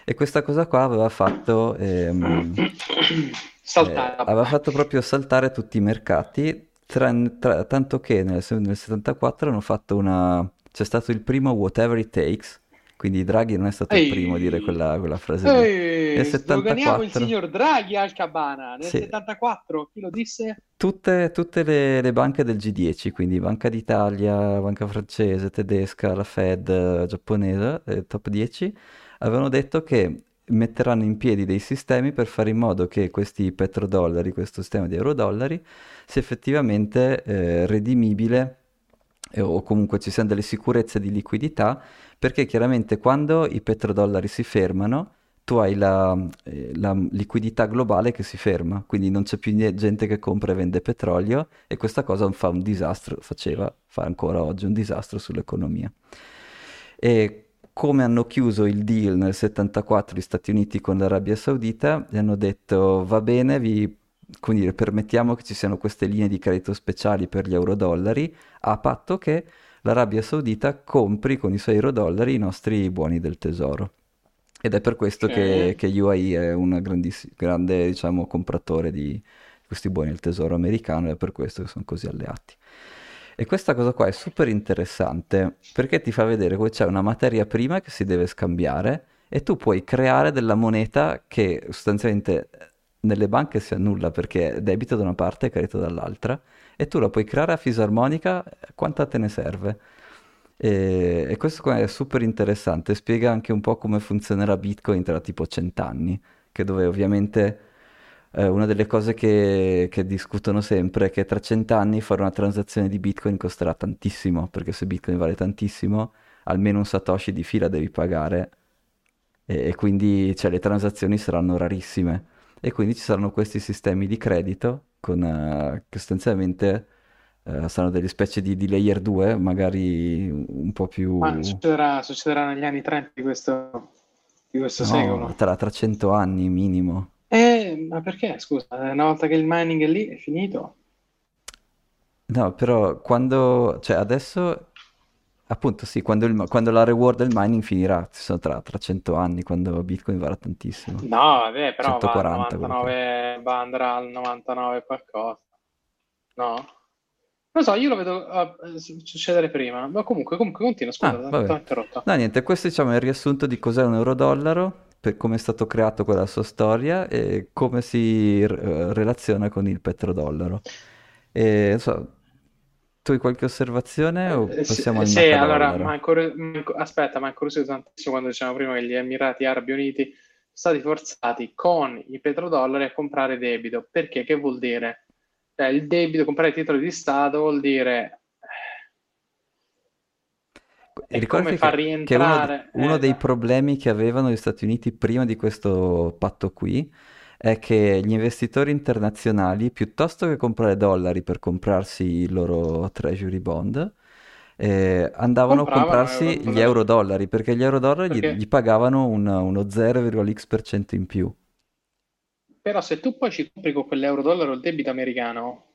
Speaker 1: E questa cosa qua aveva fatto, ehm, eh, aveva fatto proprio saltare tutti i mercati, tra, tra, tanto che nel, nel 74 hanno fatto una... c'è stato il primo Whatever It Takes, quindi Draghi non è stato
Speaker 2: Ehi,
Speaker 1: il primo a dire quella, quella frase
Speaker 2: ehi,
Speaker 1: Nel
Speaker 2: sdoganiamo il
Speaker 1: 74,
Speaker 2: signor Draghi al Cabana. Nel
Speaker 1: sì,
Speaker 2: 74, chi lo disse?
Speaker 1: tutte, tutte le, le banche del G10, quindi Banca d'Italia, Banca francese, tedesca, la Fed, eh, giapponese, eh, top 10, avevano detto che metteranno in piedi dei sistemi per fare in modo che questi petrodollari, questo sistema di eurodollari, sia effettivamente eh, redimibile eh, o comunque ci siano delle sicurezze di liquidità, perché chiaramente quando i petrodollari si fermano, tu hai la, eh, la liquidità globale che si ferma, quindi non c'è più gente che compra e vende petrolio e questa cosa fa un disastro, faceva, fa ancora oggi un disastro sull'economia. E come hanno chiuso il deal nel 74 gli Stati Uniti con l'Arabia Saudita, gli hanno detto va bene, vi come dire, permettiamo che ci siano queste linee di credito speciali per gli euro-dollari, a patto che l'Arabia Saudita compri con i suoi euro-dollari i nostri buoni del tesoro. Ed è per questo che, che UAE è un grande diciamo, compratore di questi buoni del tesoro americano ed è per questo che sono così alleati. E questa cosa qua è super interessante perché ti fa vedere come c'è una materia prima che si deve scambiare e tu puoi creare della moneta che sostanzialmente nelle banche si annulla perché è debito da una parte e credito dall'altra e tu la puoi creare a fisarmonica quanta te ne serve. E, e questo qua è super interessante, spiega anche un po' come funzionerà Bitcoin tra tipo cent'anni, che dove ovviamente eh, una delle cose che, che discutono sempre è che tra cent'anni fare una transazione di Bitcoin costerà tantissimo, perché se Bitcoin vale tantissimo, almeno un Satoshi di fila devi pagare e, e quindi cioè, le transazioni saranno rarissime e quindi ci saranno questi sistemi di credito con, uh, che sostanzialmente uh, saranno delle specie di, di, layer 2, magari un po' più...
Speaker 2: Ma succederà, succederà negli anni 30 di questo, di questo
Speaker 1: no,
Speaker 2: secolo?
Speaker 1: Tra, tra 100 anni minimo.
Speaker 2: Ma perché? Scusa, una volta che il mining è lì è finito?
Speaker 1: No, però quando... cioè adesso Appunto sì, quando, il, quando la reward del mining finirà, ci sono tra, tra 100 anni, quando Bitcoin varrà tantissimo.
Speaker 2: No, vabbè, però 140, va, 99, va andrà al 99 qualcosa. No? Non lo so, io lo vedo uh, succedere prima, ma comunque, comunque continua, scusa, ah, interrotto.
Speaker 1: No, niente, questo diciamo è il riassunto di cos'è un euro-dollaro, per come è stato creato quella sua storia e come si r- relaziona con il petrodollaro. E, so, tu hai qualche osservazione o
Speaker 2: eh,
Speaker 1: passiamo al
Speaker 2: sì, allora, ma ancora, aspetta, ma incuriosito tantissimo quando dicevamo prima che gli Emirati Arabi Uniti sono stati forzati con i petrodollari a comprare debito. Perché? Che vuol dire? Cioè, il debito, comprare titoli di Stato vuol dire E
Speaker 1: Ricordi
Speaker 2: come far
Speaker 1: che, che uno,
Speaker 2: rientrare?
Speaker 1: uno
Speaker 2: Eh,
Speaker 1: dei problemi che avevano gli Stati Uniti prima di questo patto qui è che gli investitori internazionali, piuttosto che comprare dollari per comprarsi i loro treasury bond, eh, andavano a comprarsi gli
Speaker 2: euro-dollari.
Speaker 1: euro-dollari perché gli euro-dollari gli, gli
Speaker 2: Perché?
Speaker 1: pagavano un- uno 0,x% in più.
Speaker 2: Però se tu poi ci compri con quell'euro-dollaro il debito americano,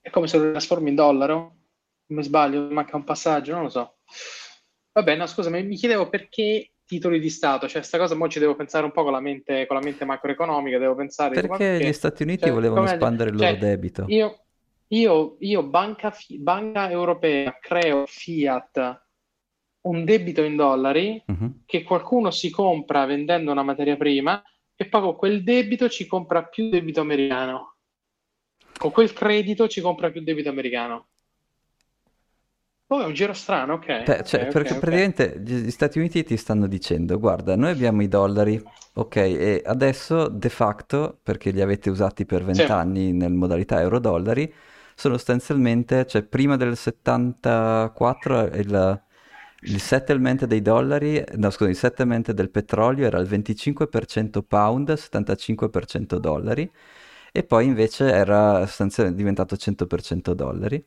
Speaker 2: è come se lo trasformi in dollaro? Mi sbaglio, manca un passaggio, non lo so. Vabbè, no, scusa, mi chiedevo perché titoli di Stato, cioè sta cosa mo ci devo pensare un po' con la mente, con la mente macroeconomica, devo pensare,
Speaker 1: Perché gli
Speaker 2: perché?
Speaker 1: Stati Uniti
Speaker 2: Cioè,
Speaker 1: volevano espandere il loro
Speaker 2: cioè,
Speaker 1: debito.
Speaker 2: io, io, io banca, fi- banca europea, creo fiat, un debito in dollari
Speaker 1: Mhm.
Speaker 2: che qualcuno si compra vendendo una materia prima e poi con quel debito ci compra più debito americano. Con quel credito ci compra più debito americano. Oh, è un giro strano, ok,
Speaker 1: cioè,
Speaker 2: ok, ok,
Speaker 1: perché
Speaker 2: ok.
Speaker 1: praticamente gli Stati Uniti ti stanno dicendo, guarda, noi abbiamo i dollari, ok, e adesso de facto, perché li avete usati per
Speaker 2: Sì,
Speaker 1: vent'anni nel modalità euro-dollari, sono sostanzialmente, cioè prima del 74 il, il settlement dei dollari, no scusa, il settlement del petrolio era il 25% pound, 75% dollari, e poi invece era sostanzialmente diventato 100% dollari.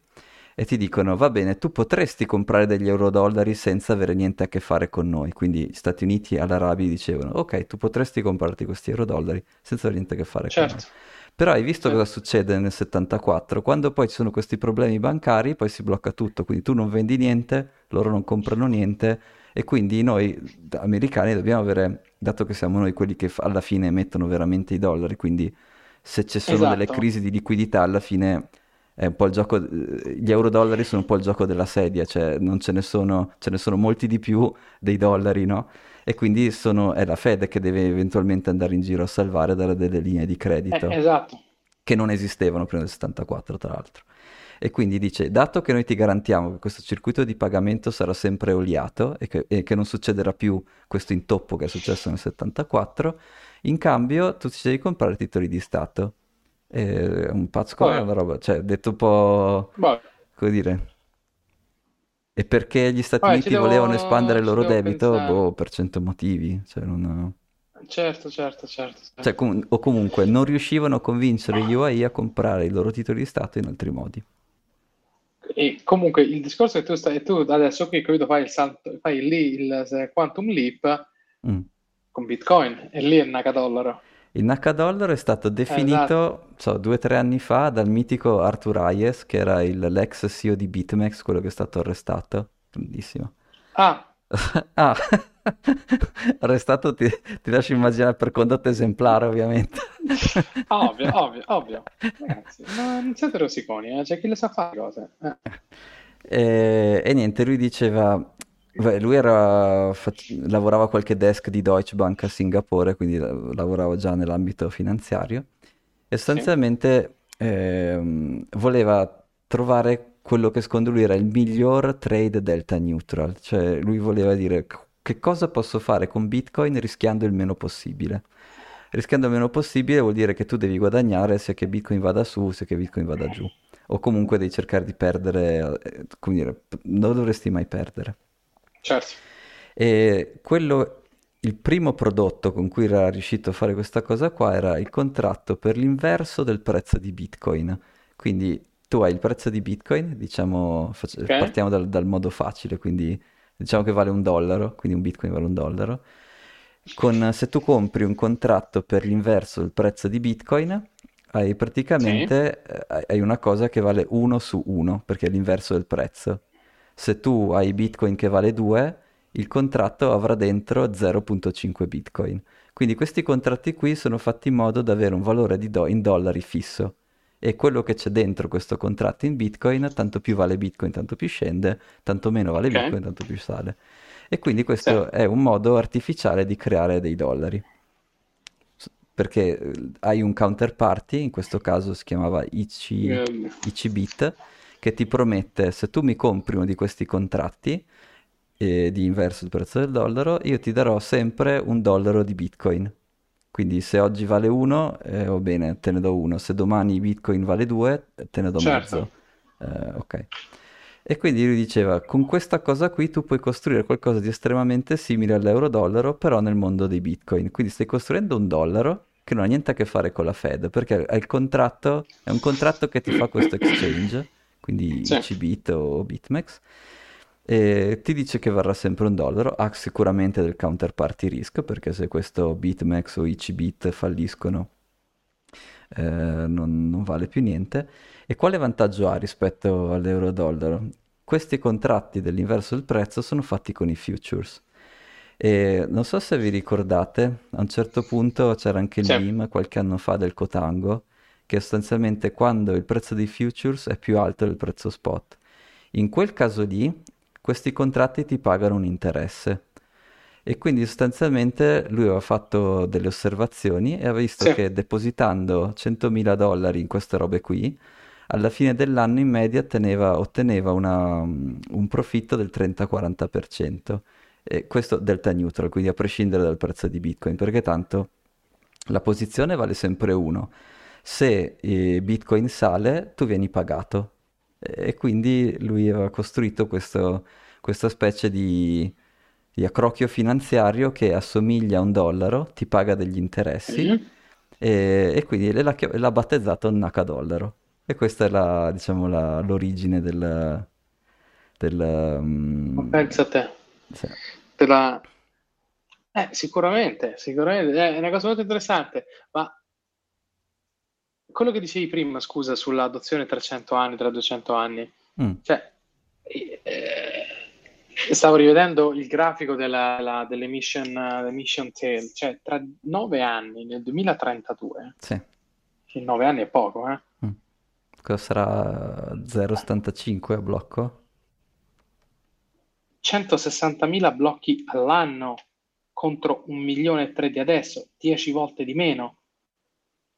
Speaker 1: E ti dicono, va bene, tu potresti comprare degli euro-dollari senza avere niente a che fare con noi. Quindi gli Stati Uniti all'Arabia dicevano, ok, tu potresti comprarti questi euro-dollari senza avere niente a che fare con noi.
Speaker 2: certo,
Speaker 1: Però hai visto cosa succede nel 74? Quando poi ci sono questi problemi bancari, poi si blocca tutto, quindi tu non vendi niente, loro non comprano niente e quindi noi americani dobbiamo avere, dato che siamo noi quelli che alla fine emettono veramente i dollari, quindi se ci sono delle
Speaker 2: esatto,
Speaker 1: crisi di liquidità alla fine è un po' il gioco, eh, gli euro-dollari sono un po' il gioco della sedia, cioè non ce ne sono, ce ne sono molti di più dei dollari, no? E quindi sono- è la Fed che deve eventualmente andare in giro a salvare dare delle linee di
Speaker 2: Eh,
Speaker 1: credito
Speaker 2: esatto,
Speaker 1: che non esistevano prima del 74, tra l'altro. E quindi dice, dato che noi ti garantiamo che questo circuito di pagamento sarà sempre oliato e che, e che non succederà più questo intoppo che è successo nel 74, in cambio tu ci devi comprare titoli di Stato. È un pazzo,
Speaker 2: vabbè,
Speaker 1: una roba, cioè, detto un po',
Speaker 2: vabbè,
Speaker 1: come dire, e perché gli Stati
Speaker 2: vabbè,
Speaker 1: Uniti volevano espandere
Speaker 2: devo,
Speaker 1: il loro
Speaker 2: devo
Speaker 1: debito?
Speaker 2: pensare.
Speaker 1: Boh, per cento motivi, cioè non...
Speaker 2: Certo, certo, certo,
Speaker 1: Cioè,
Speaker 2: certo.
Speaker 1: com- o comunque non riuscivano a convincere gli UAE a comprare i loro titoli di Stato in altri modi.
Speaker 2: E comunque il discorso è che tu stai, tu adesso qui capito, fai il salto, fai lì il Quantum Leap
Speaker 1: Mm.
Speaker 2: con Bitcoin e lì è Nakadollaro.
Speaker 1: Il Nakadollaro è stato
Speaker 2: Esatto.
Speaker 1: definito, so, due o tre anni fa dal mitico Arthur Hayes, che era il- l'ex CEO di BitMEX, quello che è stato arrestato. Grandissimo.
Speaker 2: Ah,
Speaker 1: Ah, arrestato ti, ti lascio immaginare per condotta esemplare, ovviamente.
Speaker 2: ovvio, ovvio, ovvio. Ragazzi, ma non siete rosiconi, eh? C'è chi le sa fare cose. Eh.
Speaker 1: E, e niente, lui diceva, beh, lui era, fac- lavorava a qualche desk di Deutsche Bank a Singapore, quindi la- lavorava già nell'ambito finanziario, e
Speaker 2: Sì,
Speaker 1: sostanzialmente ehm, voleva trovare quello che secondo lui era il miglior trade delta neutral, cioè lui voleva dire "C- che cosa posso fare con Bitcoin rischiando il meno possibile. Rischiando il meno possibile vuol dire che tu devi guadagnare sia che Bitcoin vada su, sia che Bitcoin vada giù o comunque devi cercare di perdere, eh, come dire, non dovresti mai perdere.
Speaker 2: Certo.
Speaker 1: E quello, il primo prodotto con cui era riuscito a fare questa cosa qua era il contratto per l'inverso del prezzo di Bitcoin. Quindi tu hai il prezzo di Bitcoin, diciamo, fac-
Speaker 2: Ok?
Speaker 1: partiamo dal, dal modo facile, quindi diciamo che vale un dollaro, quindi un Bitcoin vale un dollaro. Con, se tu compri un contratto per l'inverso del prezzo di Bitcoin, hai
Speaker 2: Sì,
Speaker 1: praticamente eh, hai hai una cosa che vale 1 su 1, perché è l'inverso del prezzo. Se tu hai Bitcoin che vale 2, il contratto avrà dentro 0.5 Bitcoin. Quindi questi contratti qui sono fatti in modo da avere un valore di do- in dollari fisso. E quello che c'è dentro questo contratto in Bitcoin, tanto più vale Bitcoin, tanto più scende, tanto meno vale
Speaker 2: ok.
Speaker 1: Bitcoin, tanto più sale. E quindi
Speaker 2: Sì.
Speaker 1: questo è un modo artificiale di creare dei dollari. Perché eh, hai un counterparty, in questo caso si chiamava IC, ICBit, che ti promette se tu mi compri uno di questi contratti eh, di inverso il prezzo del dollaro, io ti darò sempre un dollaro di Bitcoin. Quindi se oggi vale 1, va bene, te ne do uno. Se domani Bitcoin vale 2, te ne do
Speaker 2: certo.
Speaker 1: mezzo. Eh, ok. E quindi lui diceva, con questa cosa qui tu puoi costruire qualcosa di estremamente simile all'euro-dollaro, però nel mondo dei bitcoin. Quindi stai costruendo un dollaro che non ha niente a che fare con la Fed, perché è il contratto, è un contratto che ti fa questo exchange, quindi
Speaker 2: Sì.
Speaker 1: ICBit o BitMEX, e ti dice che varrà sempre un dollaro, ha sicuramente del counterparty risk, perché se questo BitMEX o ICBit falliscono eh, non, non vale più niente. E quale vantaggio ha rispetto all'euro-dollaro? Questi contratti dell'inverso del prezzo sono fatti con i futures. E non so se vi ricordate, a un certo punto c'era anche il
Speaker 2: Sì.
Speaker 1: meme qualche anno fa del Cotango, che sostanzialmente quando il prezzo dei futures è più alto del prezzo spot. In quel caso lì, questi contratti ti pagano un interesse. E quindi sostanzialmente lui aveva fatto delle osservazioni e aveva visto
Speaker 2: Sì.
Speaker 1: che depositando 100.000 dollari in queste robe qui, alla fine dell'anno in media teneva- otteneva una- un profitto del 30-40%. E questo delta neutral, quindi a prescindere dal prezzo di Bitcoin, perché tanto la posizione vale sempre uno. Se eh, Bitcoin sale, tu vieni pagato. E quindi lui aveva costruito questo- questa specie di, di accrocchio finanziario che assomiglia a un dollaro, ti paga degli interessi
Speaker 2: Mhm.
Speaker 1: e, e quindi l'ha, l'ha battezzato Nakadollaro. E questa è la, diciamo, la- l'origine del... del mm,
Speaker 2: pensa a te.
Speaker 1: sì.
Speaker 2: Te la- Eh, sicuramente, sicuramente. Eh, È una cosa molto interessante, ma quello che dicevi prima, scusa, sull'adozione tra 100 anni, tra 200 anni,
Speaker 1: Mm,
Speaker 2: cioè, eh, stavo rivedendo il grafico della, la- dell'emission, eh, l'emission tail, cioè tra 9 anni, nel 2032,
Speaker 1: sì.
Speaker 2: che 9 anni è poco, eh?
Speaker 1: Mm. Cosa sarà 0,75 a blocco?
Speaker 2: 160.000 blocchi all'anno contro 1 milione e 3 di adesso, 10 volte di meno.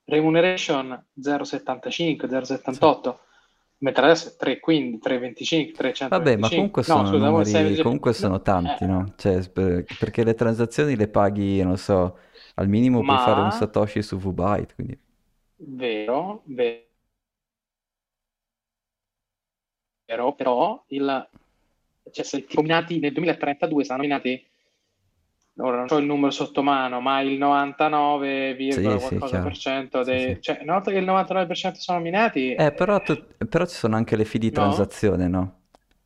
Speaker 2: Remuneration 0,75, 0,78, mentre adesso è 3, quindi 3,25, 325.
Speaker 1: Vabbè, ma comunque
Speaker 2: No,
Speaker 1: sono
Speaker 2: scusa,
Speaker 1: numeri,
Speaker 2: 6,
Speaker 1: comunque sono tanti,
Speaker 2: eh,
Speaker 1: no? Cioè, per- perché le transazioni le paghi, non so, al minimo puoi fare un
Speaker 2: ma
Speaker 1: Satoshi su VByte, quindi...
Speaker 2: vero, vero, però il, cioè, se nominati nel 2032 saranno nominati ora non so il numero sotto mano, ma il 99,
Speaker 1: Sì, sì,
Speaker 2: qualcosa
Speaker 1: chiaro.
Speaker 2: per cento
Speaker 1: Sì,
Speaker 2: dei...
Speaker 1: sì.
Speaker 2: Cioè, una volta che il 99% sono nominati,
Speaker 1: Eh, però, tu- però ci sono anche le fee di
Speaker 2: no?
Speaker 1: transazione, no?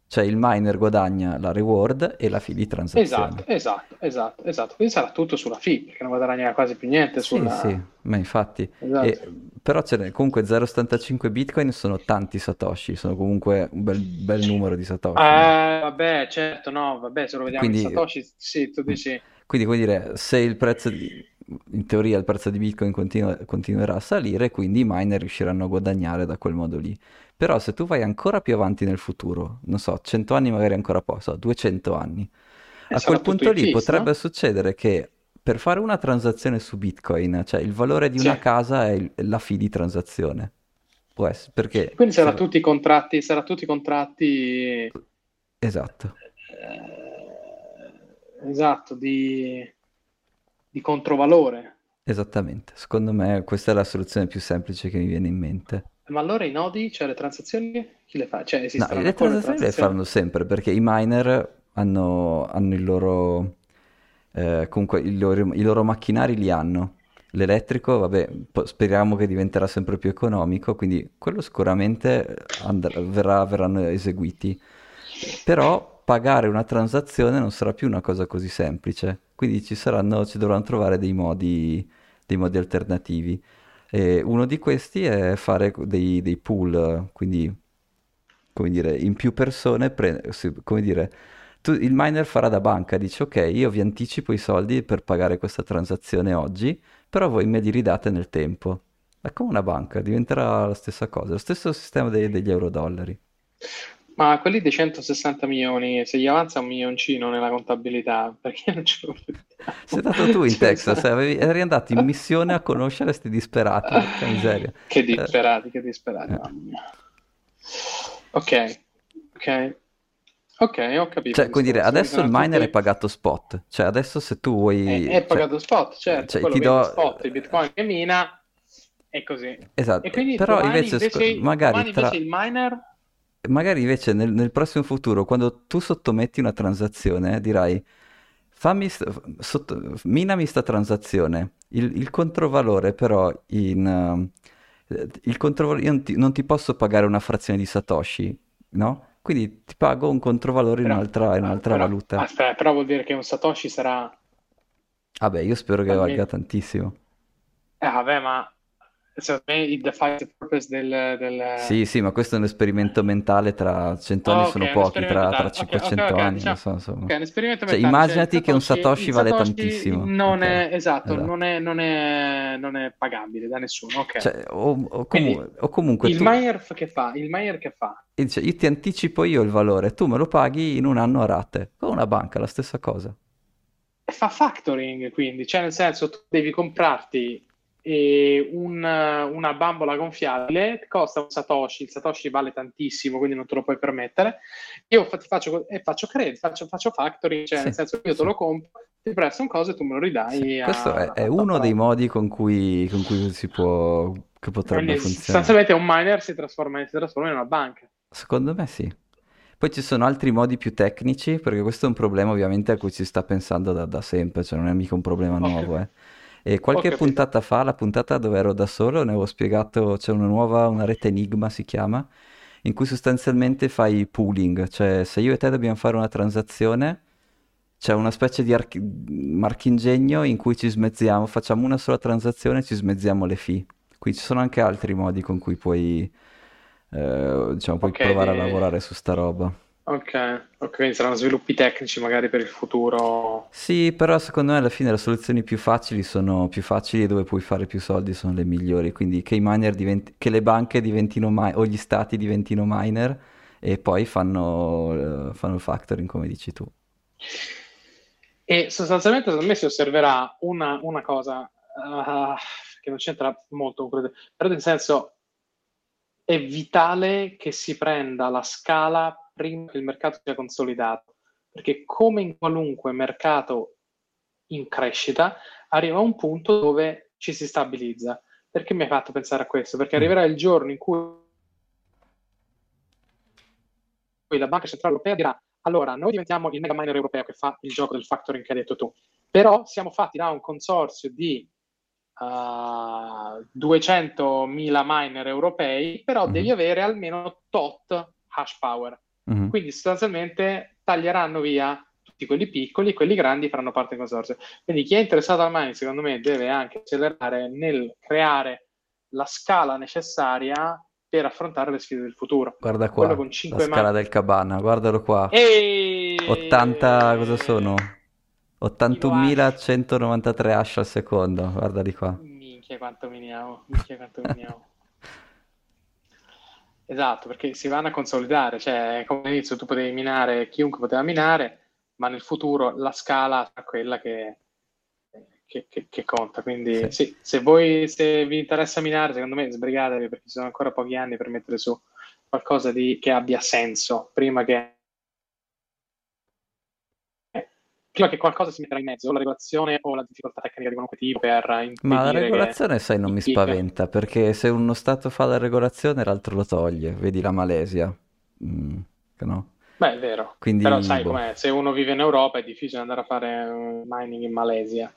Speaker 1: Cioè il miner guadagna la reward e la fee di
Speaker 2: Esatto,
Speaker 1: transazione.
Speaker 2: esatto, esatto, esatto. Quindi sarà tutto sulla fee, perché non guadagnerà quasi più niente
Speaker 1: Sì, sì,
Speaker 2: sulla...
Speaker 1: ma infatti,
Speaker 2: Esatto.
Speaker 1: e- però ce n'è- comunque 0,75 bitcoin sono tanti satoshi, sono comunque un bel, bel numero di satoshi, no?
Speaker 2: Eh, vabbè, certo, no, vabbè, se lo vediamo in
Speaker 1: Quindi,
Speaker 2: Satoshi, sì, tu
Speaker 1: mm,
Speaker 2: dici...
Speaker 1: quindi vuol dire, se il prezzo di, in teoria il prezzo di bitcoin continua- continuerà a salire, quindi i miner riusciranno a guadagnare da quel modo lì. Però se tu vai ancora più avanti nel futuro, non so, 100 anni magari ancora poco, so, 200 anni,
Speaker 2: E
Speaker 1: a
Speaker 2: sarà
Speaker 1: quel punto lì
Speaker 2: fees,
Speaker 1: potrebbe succedere che per fare una transazione su Bitcoin, cioè il valore di
Speaker 2: Sì.
Speaker 1: una casa è il- la fee di transazione. Può essere, perché
Speaker 2: Quindi sarà
Speaker 1: se-
Speaker 2: tutti i contratti, sarà tutti i contratti,
Speaker 1: Esatto,
Speaker 2: eh, esatto, di, di controvalore.
Speaker 1: esattamente. Secondo me questa è la soluzione più semplice che mi viene in mente.
Speaker 2: Ma allora i nodi, cioè le transazioni, chi le fa? Cioè
Speaker 1: No, le transazioni le faranno sempre perché i miner hanno, hanno il loro, eh, comunque i loro, i loro macchinari li hanno. L'elettrico, vabbè, speriamo che diventerà sempre più economico, quindi quello sicuramente andrà- verrà- verranno eseguiti. Però pagare una transazione non sarà più una cosa così semplice, quindi ci saranno, ci dovranno trovare dei modi, dei modi alternativi. E uno di questi è fare dei, dei pool, quindi come dire, in più persone, pre- come dire, tu- il miner farà da banca, dice ok, io vi anticipo i soldi per pagare questa transazione oggi, però voi me li ridate nel tempo. È come una banca, diventerà la stessa cosa, lo stesso sistema dei- degli euro-dollari.
Speaker 2: Ma quelli dei 160 milioni, se gli avanza un milioncino nella contabilità, perché non ce lo vediamo?
Speaker 1: Sei stato tu in
Speaker 2: Cioè,
Speaker 1: Texas,
Speaker 2: sa-
Speaker 1: avevi- eri andato in missione a conoscere questi disperati, miseria.
Speaker 2: Che
Speaker 1: Eh,
Speaker 2: disperati, che disperati,
Speaker 1: eh.
Speaker 2: mamma mia. Ok, ok, ok, ho capito
Speaker 1: Cioè, come dire.
Speaker 2: Quindi
Speaker 1: adesso il miner è
Speaker 2: tutti...
Speaker 1: pagato spot, cioè adesso se tu
Speaker 2: È,
Speaker 1: vuoi...
Speaker 2: è
Speaker 1: Cioè,
Speaker 2: pagato spot, certo,
Speaker 1: cioè,
Speaker 2: quello
Speaker 1: ti do...
Speaker 2: spot, il bitcoin che mina, è così.
Speaker 1: Esatto,
Speaker 2: quindi
Speaker 1: però invece, sc-
Speaker 2: invece,
Speaker 1: magari
Speaker 2: domani
Speaker 1: tra...
Speaker 2: invece il miner
Speaker 1: magari invece nel, nel prossimo futuro, quando tu sottometti una transazione, dirai, fammi, sotto- minami sta transazione, il, il controvalore però in... eh, il controvalore, io non ti, non ti posso pagare una frazione di Satoshi, no? Quindi ti pago un controvalore in
Speaker 2: Però,
Speaker 1: un'altra, in
Speaker 2: ah,
Speaker 1: un'altra
Speaker 2: però,
Speaker 1: valuta.
Speaker 2: aspetta, però vuol dire che un Satoshi sarà
Speaker 1: Vabbè, io spero che valga tantissimo.
Speaker 2: Eh, vabbè, ma secondo me it defies purpose del, del...
Speaker 1: Sì, sì, ma questo è un esperimento mentale tra cento anni
Speaker 2: Oh, ok,
Speaker 1: sono pochi, tra, tra
Speaker 2: mentale. Ok, ok,
Speaker 1: 500
Speaker 2: ok,
Speaker 1: anni, non
Speaker 2: diciamo...
Speaker 1: so, insomma.
Speaker 2: Ok, un esperimento
Speaker 1: Cioè,
Speaker 2: mentale, cioè il
Speaker 1: immaginati che un
Speaker 2: Satoshi,
Speaker 1: Satoshi
Speaker 2: il
Speaker 1: vale
Speaker 2: Satoshi
Speaker 1: tantissimo.
Speaker 2: non è, esatto,
Speaker 1: esatto.
Speaker 2: non è, non è, non è pagabile da nessuno.
Speaker 1: Cioè, o, o
Speaker 2: Quindi
Speaker 1: comu- o comunque
Speaker 2: il
Speaker 1: tu,
Speaker 2: miner f- che fa? Il miner che fa?
Speaker 1: dice, io ti anticipo io il valore, tu me lo paghi in un anno a rate, con una banca, la stessa cosa.
Speaker 2: Fa factoring, quindi, cioè nel senso tu devi comprarti eh, un- una bambola gonfiabile, costa un Satoshi, il Satoshi vale tantissimo, quindi non te lo puoi permettere. Io fa- faccio, co- e faccio credit, faccio, faccio factoring, cioè nel
Speaker 1: Sì,
Speaker 2: senso io te lo compro, ti presto un coso e tu me lo
Speaker 1: sì.
Speaker 2: ridai
Speaker 1: Questo è,
Speaker 2: a,
Speaker 1: è
Speaker 2: a
Speaker 1: uno dei
Speaker 2: prezzo.
Speaker 1: modi con cui, con cui si può, che potrebbe
Speaker 2: Quindi
Speaker 1: funzionare.
Speaker 2: sostanzialmente un miner si trasforma, si trasforma in una banca.
Speaker 1: Secondo me sì. Poi ci sono altri modi più tecnici, perché questo è un problema ovviamente a cui si sta pensando da, da sempre, cioè non è mica un problema nuovo, eh. E qualche puntata fa, la puntata dove ero da solo, ne avevo spiegato, c'è una nuova, una rete Enigma si chiama, in cui sostanzialmente fai pooling, cioè se io e te dobbiamo fare una transazione, c'è una specie di archi- marchingegno in cui ci smezziamo, facciamo una sola transazione e ci smezziamo le fee. Quindi ci sono anche altri modi con cui puoi, eh, diciamo, puoi
Speaker 2: Ok,
Speaker 1: provare a
Speaker 2: di-
Speaker 1: lavorare su sta roba.
Speaker 2: Ok, ok, quindi saranno sviluppi tecnici magari per il futuro.
Speaker 1: Sì, però secondo me alla fine le soluzioni più facili sono più facili e dove puoi fare più soldi sono le migliori. Quindi che i miner diventi- che le banche diventino mi- o gli stati diventino miner e poi fanno, eh, fanno il factoring come dici tu.
Speaker 2: E sostanzialmente secondo me si osserverà una, una cosa ah, che non c'entra molto con quello, però nel senso è vitale che si prenda la scala prima che il mercato sia consolidato, perché come in qualunque mercato in crescita arriva un punto dove ci si stabilizza. Perché mi hai fatto pensare a questo? Perché
Speaker 1: Mm.
Speaker 2: arriverà il giorno in cui la Banca Centrale Europea dirà allora noi diventiamo il mega miner europeo che fa il gioco del factoring che hai detto tu, però siamo fatti da un consorzio di uh, 200.000 miner europei, però
Speaker 1: Mhm.
Speaker 2: devi avere almeno tot hash power.
Speaker 1: Mhm.
Speaker 2: Quindi sostanzialmente taglieranno via tutti quelli piccoli e quelli grandi faranno parte del consorzio. Quindi chi è interessato al mining, secondo me, deve anche accelerare nel creare la scala necessaria per affrontare le sfide del futuro.
Speaker 1: Guarda
Speaker 2: Quello
Speaker 1: qua,
Speaker 2: con
Speaker 1: la
Speaker 2: 5
Speaker 1: scala del Cabana, guardalo qua.
Speaker 2: E
Speaker 1: 80, cosa sono?
Speaker 2: Kilo hash.
Speaker 1: 81.193 hash al secondo, guarda di qua.
Speaker 2: Minchia quanto miniamo, minchia quanto miniamo. Esatto, perché si vanno a consolidare, cioè come all'inizio tu potevi minare, chiunque poteva minare, ma nel futuro la scala sarà quella che, che, che- che conta. Quindi
Speaker 1: Sì.
Speaker 2: sì, se voi se vi interessa minare, secondo me sbrigatevi perché ci sono ancora pochi anni per mettere su qualcosa di, che abbia senso prima che prima che qualcosa si metterà in mezzo, o la regolazione o la difficoltà tecnica di qualunque tipo per
Speaker 1: Ma la
Speaker 2: impedire che
Speaker 1: regolazione, sai, non mi spaventa, perché se uno Stato fa la regolazione, l'altro lo toglie. Vedi la Malesia. Mm, no?
Speaker 2: Beh, è vero,
Speaker 1: Quindi,
Speaker 2: però sai
Speaker 1: boh.
Speaker 2: com'è, se uno vive in Europa è difficile andare a fare eh, mining in Malesia.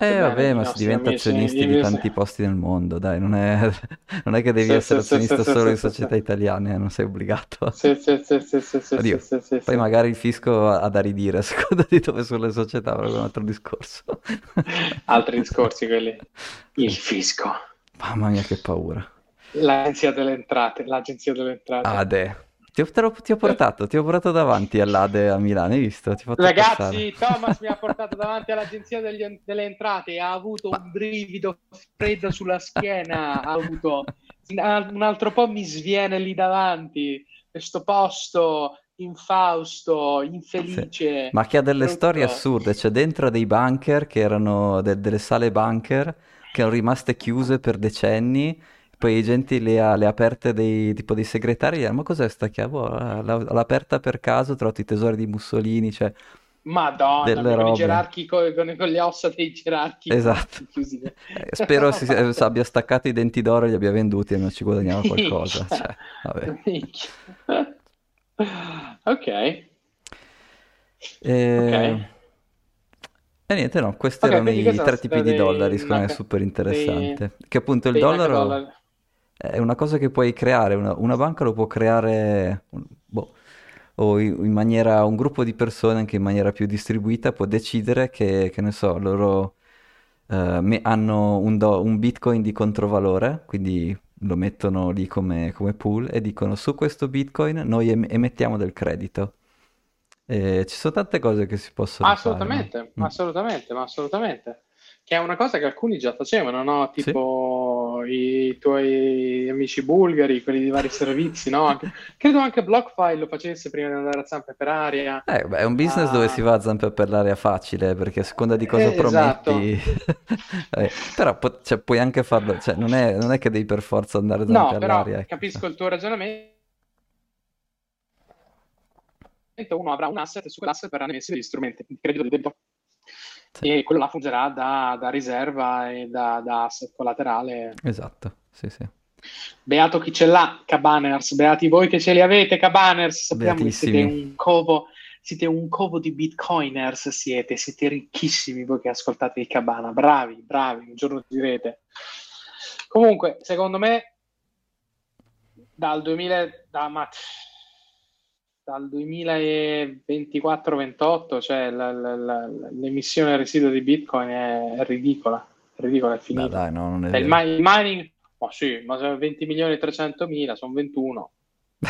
Speaker 1: Eh,
Speaker 2: Sebbene
Speaker 1: vabbè, ma si diventa
Speaker 2: amici-
Speaker 1: azionisti di
Speaker 2: miei-
Speaker 1: tanti posti nel mondo, dai, non è, non è che devi
Speaker 2: Sì,
Speaker 1: essere
Speaker 2: sì,
Speaker 1: azionista
Speaker 2: sì,
Speaker 1: solo in società italiane, eh, non sei obbligato.
Speaker 2: Sì, sì, sì, sì, sì, sì,
Speaker 1: Oddio, poi magari il fisco ha da ridire a seconda di dove sono le società, però è un altro discorso.
Speaker 2: Altri discorsi quelli. Il fisco,
Speaker 1: Mamma mia, che paura.
Speaker 2: l'agenzia delle entrate, l'agenzia delle entrate.
Speaker 1: Ade. Ti ho, l'ho- ti ho portato, ti ho portato davanti all'Ade a Milano, hai visto? Ti ho fatto passare.
Speaker 2: Ragazzi, Thomas mi ha portato davanti all'agenzia degli- delle entrate e ha avuto un brivido freddo sulla schiena. Ha avuto un altro po' mi sviene lì davanti. Questo posto infausto, infelice.
Speaker 1: Ma che ha delle
Speaker 2: brutto.
Speaker 1: storie assurde, c'è dentro dei bunker che erano de- delle sale bunker che erano rimaste chiuse per decenni, poi i genti le ha, le ha aperte dei, tipo dei segretari, e dicono, ma cos'è sta chiave? Boh, l'ha, l'ha aperta per caso, trovato i tesori di Mussolini, cioè
Speaker 2: Madonna,
Speaker 1: delle
Speaker 2: con i
Speaker 1: robe.
Speaker 2: gerarchi, co- con, con le ossa dei gerarchi
Speaker 1: Esatto. Eh, spero si, eh, abbia staccato i denti d'oro e li abbia venduti e non ci guadagnava qualcosa. Cioè.
Speaker 2: Ok.
Speaker 1: E...
Speaker 2: Ok.
Speaker 1: e niente, no, questi
Speaker 2: Ok,
Speaker 1: erano i tre tipi di dollari,
Speaker 2: dei,
Speaker 1: secondo me è super
Speaker 2: dei,
Speaker 1: interessante. Che appunto il
Speaker 2: dei
Speaker 1: dollaro
Speaker 2: NH-dollari.
Speaker 1: È una cosa che puoi creare, una, una banca lo può creare, boh, o in maniera, un gruppo di persone anche in maniera più distribuita può decidere che, che ne so, loro eh, me- hanno un, do- un Bitcoin di controvalore, quindi lo mettono lì come, come pool e dicono su questo Bitcoin noi em- emettiamo del credito. E ci sono tante cose che si possono fare?
Speaker 2: Assolutamente,
Speaker 1: Mm.
Speaker 2: assolutamente, ma assolutamente. Che è una cosa che alcuni già facevano, no?
Speaker 1: Sì?
Speaker 2: I tuoi amici bulgari, quelli di vari servizi, no? Anche- credo anche BlockFi lo facesse prima di andare a zampe per aria.
Speaker 1: Eh, beh, è un business dove si
Speaker 2: Ah,
Speaker 1: va a zampe per l'aria facile, perché a seconda di cosa
Speaker 2: eh, esatto.
Speaker 1: prometti... Eh, però po- cioè, puoi anche farlo, cioè, non è, non è che devi per forza andare a zampe
Speaker 2: No, però
Speaker 1: all'aria, ecco.
Speaker 2: capisco il tuo ragionamento. Uno avrà un asset e su quell'asset verranno emessi degli strumenti di credito di debito.
Speaker 1: Sì,
Speaker 2: E quello là fungerà da, da riserva e da, da asset collaterale.
Speaker 1: esatto, sì, sì.
Speaker 2: Beato chi ce l'ha, Cabaners, beati voi che ce li avete, Cabaners. Sappiamo che siete un covo, siete un covo di bitcoiners, siete, siete ricchissimi voi che ascoltate il Cabana. Bravi, bravi, un giorno direte. Comunque, secondo me, dal 2000, da, ma- dal 2024-28, cioè la- la- la- l'emissione residua di Bitcoin è, ridicola, è ridicola, è finita.
Speaker 1: dai, no, non è
Speaker 2: il, mi- il mining, ma sì, ma sono 20 milioni e 300 mila, sono 21,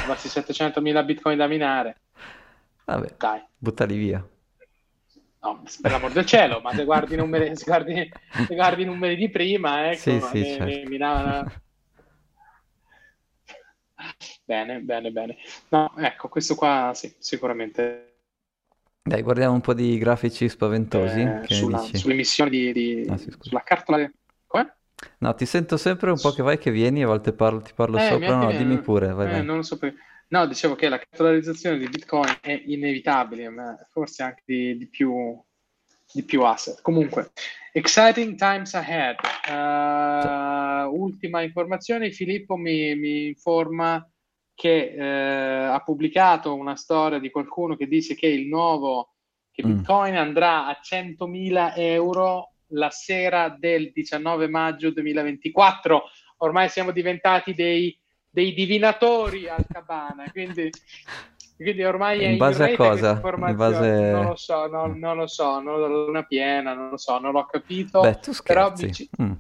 Speaker 2: basti 700 mila bitcoin da minare,
Speaker 1: Vabbè,
Speaker 2: dai,
Speaker 1: buttali via.
Speaker 2: no, per l'amor del cielo, ma se guardi i numeri, se guardi, se guardi i numeri di prima,
Speaker 1: Sì,
Speaker 2: ecco,
Speaker 1: sì,
Speaker 2: ne, ne
Speaker 1: certo.
Speaker 2: minavano... Bene, bene, bene. No, ecco, questo qua sì, sicuramente
Speaker 1: Dai, guardiamo un po' di grafici spaventosi,
Speaker 2: eh, sulla, sulle emissioni di, di-
Speaker 1: Ah, sì,
Speaker 2: sulla cartola. Come?
Speaker 1: No, ti sento sempre un po' che vai che vieni, a volte parlo- ti parlo
Speaker 2: Eh,
Speaker 1: sopra, no, dimmi pure, vai,
Speaker 2: eh,
Speaker 1: vai.
Speaker 2: non lo so perché. No, dicevo che la cartolarizzazione di Bitcoin è inevitabile, ma forse anche di, di più, di più asset. Comunque, exciting times ahead.
Speaker 1: Cioè,
Speaker 2: Eh, ultima informazione, Filippo mi, mi informa che eh, ha pubblicato una storia di qualcuno che dice che il nuovo, che
Speaker 1: mm,
Speaker 2: Bitcoin andrà a 100.000 euro la sera del 19 maggio 2024. Ormai siamo diventati dei, dei divinatori al cabana, quindi, quindi ormai è
Speaker 1: in
Speaker 2: in
Speaker 1: base a
Speaker 2: rete questa
Speaker 1: cosa? In
Speaker 2: informazione. Non lo
Speaker 1: base...
Speaker 2: so, non, non lo so, non ho la luna piena, non lo so, non l'ho
Speaker 1: Beh,
Speaker 2: capito,
Speaker 1: tu
Speaker 2: però mi
Speaker 1: scherzi. Mm.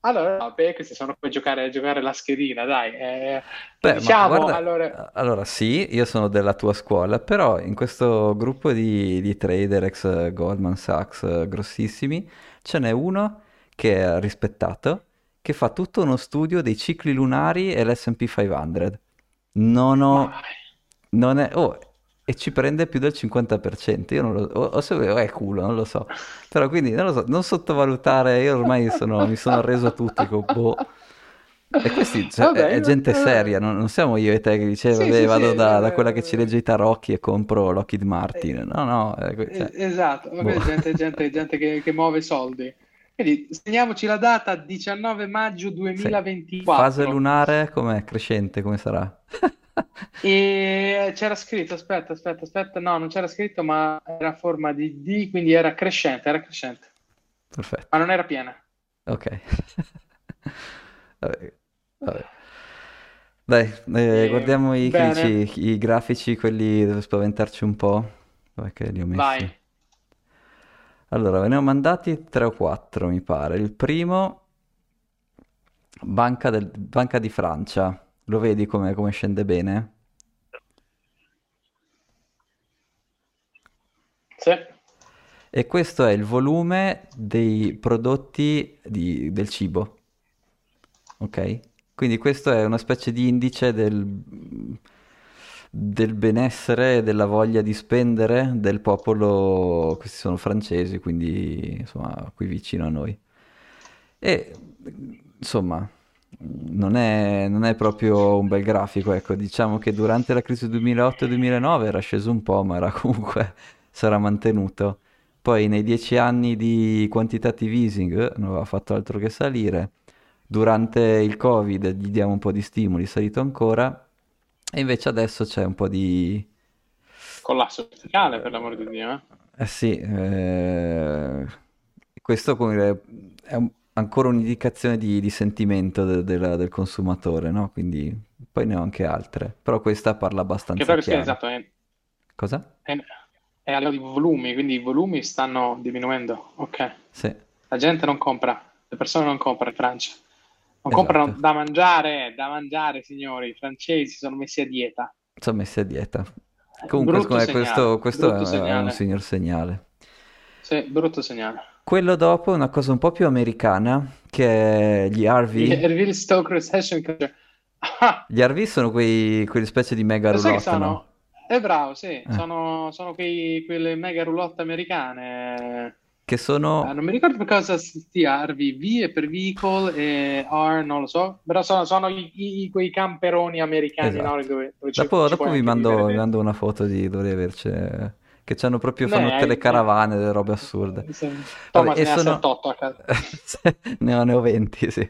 Speaker 2: Allora, no, beh, questi sono come giocare, giocare la schedina, dai. eh,
Speaker 1: Beh,
Speaker 2: diciamo,
Speaker 1: guarda,
Speaker 2: allora,
Speaker 1: allora sì, io sono della tua scuola, però in questo gruppo di, di trader ex Goldman Sachs eh, grossissimi, ce n'è uno che è rispettato, che fa tutto uno studio dei cicli lunari e l'S&P 500. Non ho... Non è... Oh, e ci prende più del 50%. Io non lo... O, o se è culo, non lo so. Però quindi, non lo so, non sottovalutare, io ormai sono- mi sono arreso a tutti, con boh. E questi cioè, è,
Speaker 2: Vabbè,
Speaker 1: è gente
Speaker 2: eh,
Speaker 1: seria, non, non siamo io e te che dice,
Speaker 2: sì, sì,
Speaker 1: vado
Speaker 2: sì,
Speaker 1: da, da quella che ci
Speaker 2: eh,
Speaker 1: legge i tarocchi e compro Lockheed Martin.
Speaker 2: eh,
Speaker 1: No, no, è que- cioè,
Speaker 2: eh, esatto,
Speaker 1: boh.
Speaker 2: gente, gente, gente che, che muove soldi. Quindi segniamoci la data 19 maggio
Speaker 1: Sì.
Speaker 2: 2024.
Speaker 1: Fase lunare com'è? Crescente, come sarà?
Speaker 2: E c'era scritto, aspetta, aspetta, aspetta, no, non c'era scritto, ma era a forma di D, quindi era crescente, era crescente,
Speaker 1: Perfetto.
Speaker 2: ma non era piena.
Speaker 1: Ok. Vabbè, vabbè. Dai, eh, guardiamo i, dici, i grafici, quelli dove spaventarci un po'. Dov'è che li ho messi?
Speaker 2: vai.
Speaker 1: Allora, ve ne ho mandati tre o quattro, mi pare. Il primo, Banca, del- Banca di Francia. Lo vedi come, come scende bene?
Speaker 2: Sì.
Speaker 1: E questo è il volume dei prodotti di- del cibo. Ok? Quindi questo è una specie di indice del, del benessere e della voglia di spendere del popolo, questi sono francesi, quindi insomma qui vicino a noi. E insomma, non è, non è proprio un bel grafico, ecco, diciamo che durante la crisi 2008-2009 era sceso un po', ma era comunque, era mantenuto. Poi nei dieci anni di quantitative easing eh, non aveva fatto altro che salire. Durante il Covid gli diamo un po' di stimoli, è salito ancora. E invece adesso c'è un po' di...
Speaker 2: Collasso verticale, per l'amor di Dio, eh?
Speaker 1: Eh sì, eh, questo come è un- ancora un'indicazione di, di sentimento de- della- del consumatore, no? Quindi poi ne ho anche altre, però questa parla
Speaker 2: Che
Speaker 1: abbastanza
Speaker 2: però sì,
Speaker 1: chiaro.
Speaker 2: esatto, è,
Speaker 1: Cosa?
Speaker 2: è, è a livello di volumi, quindi i volumi stanno diminuendo. Ok.
Speaker 1: Sì,
Speaker 2: La gente non compra, le persone non comprano in Francia. Non comprano
Speaker 1: esatto.
Speaker 2: da mangiare, da mangiare, signori. I francesi sono messi a dieta.
Speaker 1: Sono messi a dieta.
Speaker 2: Eh,
Speaker 1: Comunque, secondo me questo, questo è è un signor segnale.
Speaker 2: Sì, brutto segnale.
Speaker 1: Quello dopo è una cosa un po' più americana, che è gli
Speaker 2: Il
Speaker 1: RV.
Speaker 2: Real Stoke Recession. Ah,
Speaker 1: Gli RV sono quei, quelle specie di mega roulotte, no?
Speaker 2: È bravo, sì,
Speaker 1: Eh,
Speaker 2: sono, sono quei, quelle mega roulotte americane.
Speaker 1: che
Speaker 2: Eh,
Speaker 1: sono...
Speaker 2: non mi ricordo per cosa stia RV, è per vehicle e R, non lo so, però sono, sono i- i- quei camperoni americani, no?
Speaker 1: Esatto.
Speaker 2: Dove, dove ci,
Speaker 1: Dopo, dopo vi mando, vi mando una foto di dovrei averci. Che c'hanno proprio, fanno
Speaker 2: Ne
Speaker 1: tutte caravane, delle robe assurde.
Speaker 2: sì.
Speaker 1: Vabbè,
Speaker 2: Thomas
Speaker 1: e
Speaker 2: ne ha
Speaker 1: sono...
Speaker 2: 7-8 a casa.
Speaker 1: ne ho, ne ho 20, sì.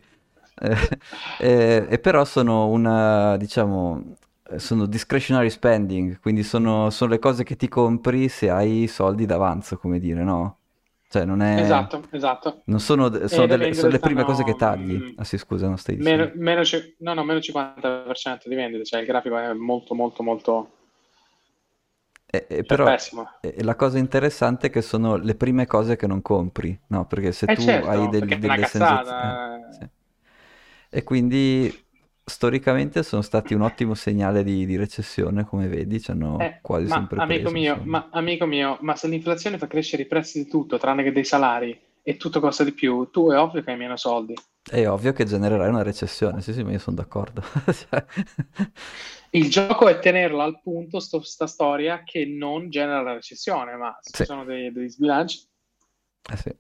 Speaker 1: Eh, eh, e però sono una, diciamo, eh, sono discretionary spending, quindi sono, sono le cose che ti compri se hai soldi d'avanzo, come dire, no? Cioè, non è...
Speaker 2: Esatto, esatto.
Speaker 1: Non sono, sono
Speaker 2: E le
Speaker 1: delle, sono le prime cose che tagli.
Speaker 2: mm,
Speaker 1: Ah sì, scusa, non stai
Speaker 2: meno,
Speaker 1: dicendo.
Speaker 2: meno, ci- no, no, meno 50% di vendite, cioè il grafico è molto, molto, molto,
Speaker 1: E, e
Speaker 2: cioè
Speaker 1: però e la cosa interessante è che sono le prime cose che non compri, no? Perché se
Speaker 2: Eh
Speaker 1: tu hai
Speaker 2: certo,
Speaker 1: del-
Speaker 2: è una
Speaker 1: delle sensazioni...
Speaker 2: cazzata.
Speaker 1: sì. E quindi storicamente sono stati un ottimo segnale di, di recessione, come vedi, ci hanno
Speaker 2: Eh,
Speaker 1: quasi
Speaker 2: ma
Speaker 1: sempre
Speaker 2: amico
Speaker 1: preso,
Speaker 2: mio, ma amico mio, ma se l'inflazione fa crescere i prezzi di tutto, tranne che dei salari, e tutto costa di più, tu è ovvio che hai meno soldi.
Speaker 1: È ovvio che genererai una recessione, sì sì, ma io sono d'accordo. Cioè,
Speaker 2: Il gioco è tenerla al punto, sto- sta storia, che non genera la recessione, ma
Speaker 1: Sì,
Speaker 2: ci sono dei, degli sbilanci,
Speaker 1: eh sì.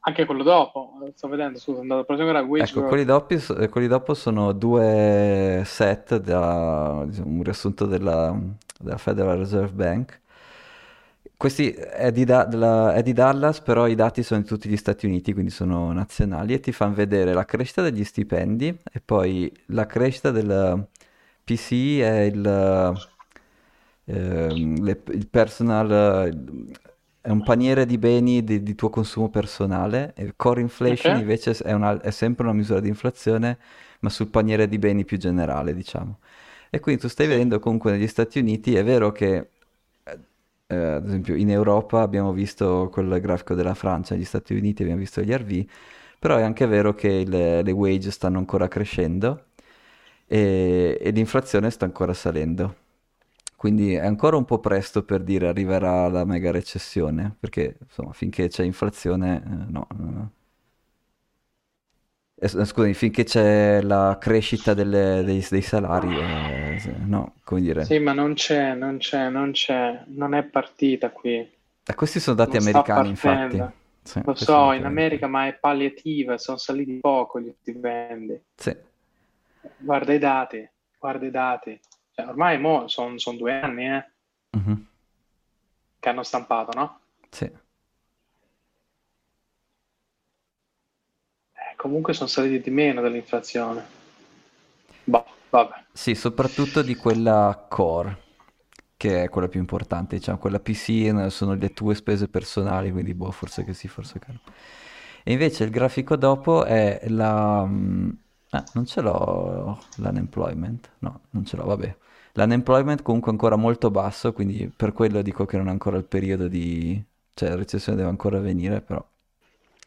Speaker 2: anche quello dopo, sto vedendo, scusa, sono andato a prendere
Speaker 1: Ecco, quelli dopo, eh, quelli dopo sono due set da diciamo, un riassunto della, della Federal Reserve Bank. Questi è di, Da- della- è di Dallas, però i dati sono di tutti gli Stati Uniti, quindi sono nazionali, e ti fanno vedere la crescita degli stipendi e poi la crescita del PCI è il, ehm, le- il personal, è un paniere di beni di, di tuo consumo personale, e core inflation
Speaker 2: Ok?
Speaker 1: invece è, una- è sempre una misura di inflazione, ma sul paniere di beni più generale, diciamo. E quindi tu stai vedendo comunque negli Stati Uniti, è vero che eh, eh, ad esempio in Europa abbiamo visto quel grafico della Francia, negli Stati Uniti abbiamo visto gli RV, però è anche vero che le, le wage stanno ancora crescendo e, e l'inflazione sta ancora salendo. Quindi è ancora un po' presto per dire arriverà la mega recessione, perché insomma finché c'è inflazione, eh, no. no. Eh, scusami, finché c'è la crescita delle- dei, dei salari, eh, no, come dire.
Speaker 2: Sì, ma non c'è, non c'è, non c'è, non è partita qui,
Speaker 1: Eh, questi sono dati
Speaker 2: non
Speaker 1: americani, infatti. Sì,
Speaker 2: Lo so, in. America, ma è palliativa, sono saliti poco gli stipendi.
Speaker 1: Sì,
Speaker 2: Guarda i dati, guarda i dati. Cioè, ormai sono due anni eh,
Speaker 1: mhm,
Speaker 2: che hanno stampato, no?
Speaker 1: sì.
Speaker 2: Eh, comunque sono saliti di meno dell'inflazione. Boh, vabbè.
Speaker 1: Sì, soprattutto di quella core, che è quella più importante, diciamo, quella PC sono le tue spese personali, quindi boh, forse che sì, forse che no. E invece il grafico dopo è la... mm, Ah, non ce l'ho l'unemployment, no, non ce l'ho, vabbè. L'unemployment comunque ancora molto basso, quindi per quello dico che non è ancora il periodo di... cioè la recessione deve ancora venire, però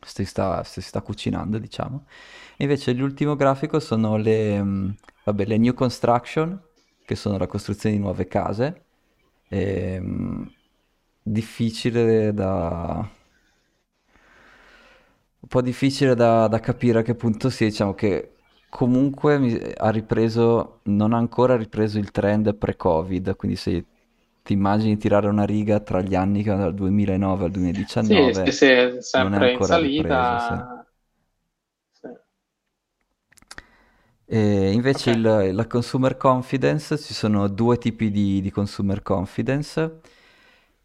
Speaker 1: si sta, si sta cucinando, diciamo. E invece l'ultimo grafico sono le, mm, vabbè, le new construction, che sono la costruzione di nuove case. Ehm, difficile da... un po' difficile da, da capire a che punto sia, diciamo che comunque mi- ha ripreso, non ha ancora ripreso il trend pre-Covid, quindi se ti immagini tirare una riga tra gli anni che dal 2009 al
Speaker 2: Sì,
Speaker 1: 2019,
Speaker 2: sì, sì, è sempre in
Speaker 1: ancora ripreso, sì.
Speaker 2: salita. Sì.
Speaker 1: E invece
Speaker 2: Ok.
Speaker 1: il- la consumer confidence, ci sono due tipi di, di consumer confidence.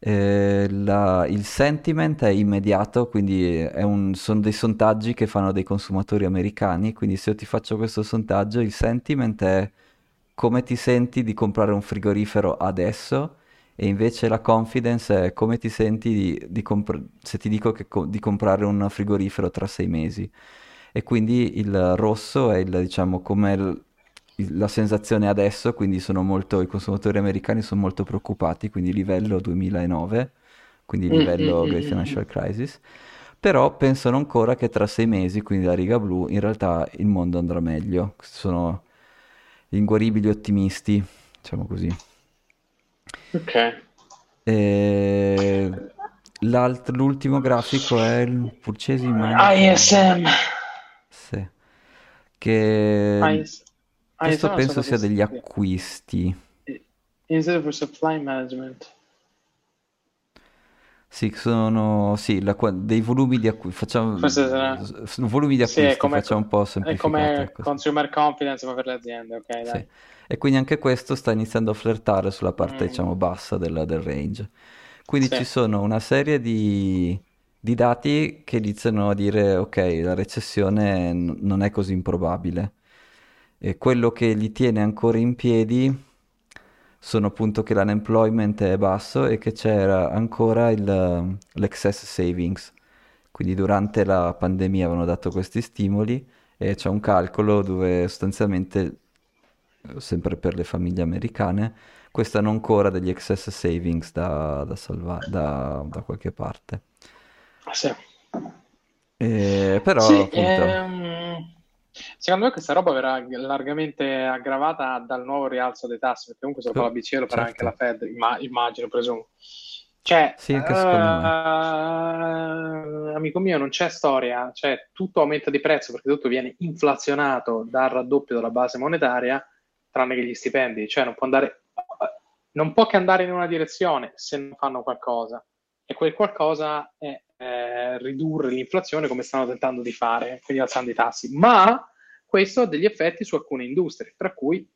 Speaker 1: Eh, la- il sentiment è immediato, quindi è un- sono dei sondaggi che fanno dei consumatori americani, quindi se io ti faccio questo sondaggio, il sentiment è come ti senti di comprare un frigorifero adesso e invece la confidence è come ti senti di, di compr- se ti dico co- di comprare un frigorifero tra sei mesi. E quindi il rosso è il, diciamo, come la sensazione adesso, quindi sono molto, i consumatori americani sono molto preoccupati, quindi livello 2009, quindi livello Great Financial Crisis però pensano ancora che tra sei mesi, quindi la riga blu, in realtà il mondo andrà meglio. Sono inguaribili ottimisti, diciamo così.
Speaker 2: Ok.
Speaker 1: E... l'ultimo grafico è il Purchasing
Speaker 2: ISM.
Speaker 1: Sì. Che
Speaker 2: IS...
Speaker 1: questo
Speaker 2: ISM
Speaker 1: penso sia degli acquisti.
Speaker 2: Instead for supply management.
Speaker 1: Sì, sono sì, la dei volumi di acquisti. Facciamo
Speaker 2: sarà-
Speaker 1: volumi di
Speaker 2: Sì, è
Speaker 1: acquisti,
Speaker 2: come,
Speaker 1: facciamo un po'
Speaker 2: è
Speaker 1: semplificato.
Speaker 2: come
Speaker 1: ecco, sì.
Speaker 2: consumer confidence ma per le aziende, ok,
Speaker 1: Sì. E quindi anche questo sta iniziando a flirtare sulla parte,
Speaker 2: Mm,
Speaker 1: diciamo, bassa del, del range. Quindi
Speaker 2: sì.
Speaker 1: ci sono una serie di, di dati che iniziano a dire, ok, la recessione n- non è così improbabile. E quello che li tiene ancora in piedi sono appunto che l'unemployment è basso e che c'era ancora il, l'excess savings. Quindi durante la pandemia avevano dato questi stimoli e c'è un calcolo dove sostanzialmente, eh, sempre per le famiglie americane, questi hanno ancora degli excess savings da, da salvare da, da qualche parte.
Speaker 2: Sì.
Speaker 1: E, però
Speaker 2: Sì,
Speaker 1: appunto,
Speaker 2: ehm, secondo me questa roba verrà largamente aggravata dal nuovo rialzo dei tassi, perché comunque se lo fa la BCE lo farà anche
Speaker 1: certo,
Speaker 2: la Fed, imma- immagino, presumo. Cioè,
Speaker 1: sì, anche me.
Speaker 2: eh, amico mio, non c'è storia, cioè tutto aumenta di prezzo perché tutto viene inflazionato dal raddoppio della base monetaria, tranne che gli stipendi, cioè non può andare, non può che andare in una direzione se non fanno qualcosa. E quel qualcosa è eh, ridurre l'inflazione come stanno tentando di fare, quindi alzando i tassi. Ma questo ha degli effetti su alcune industrie, tra cui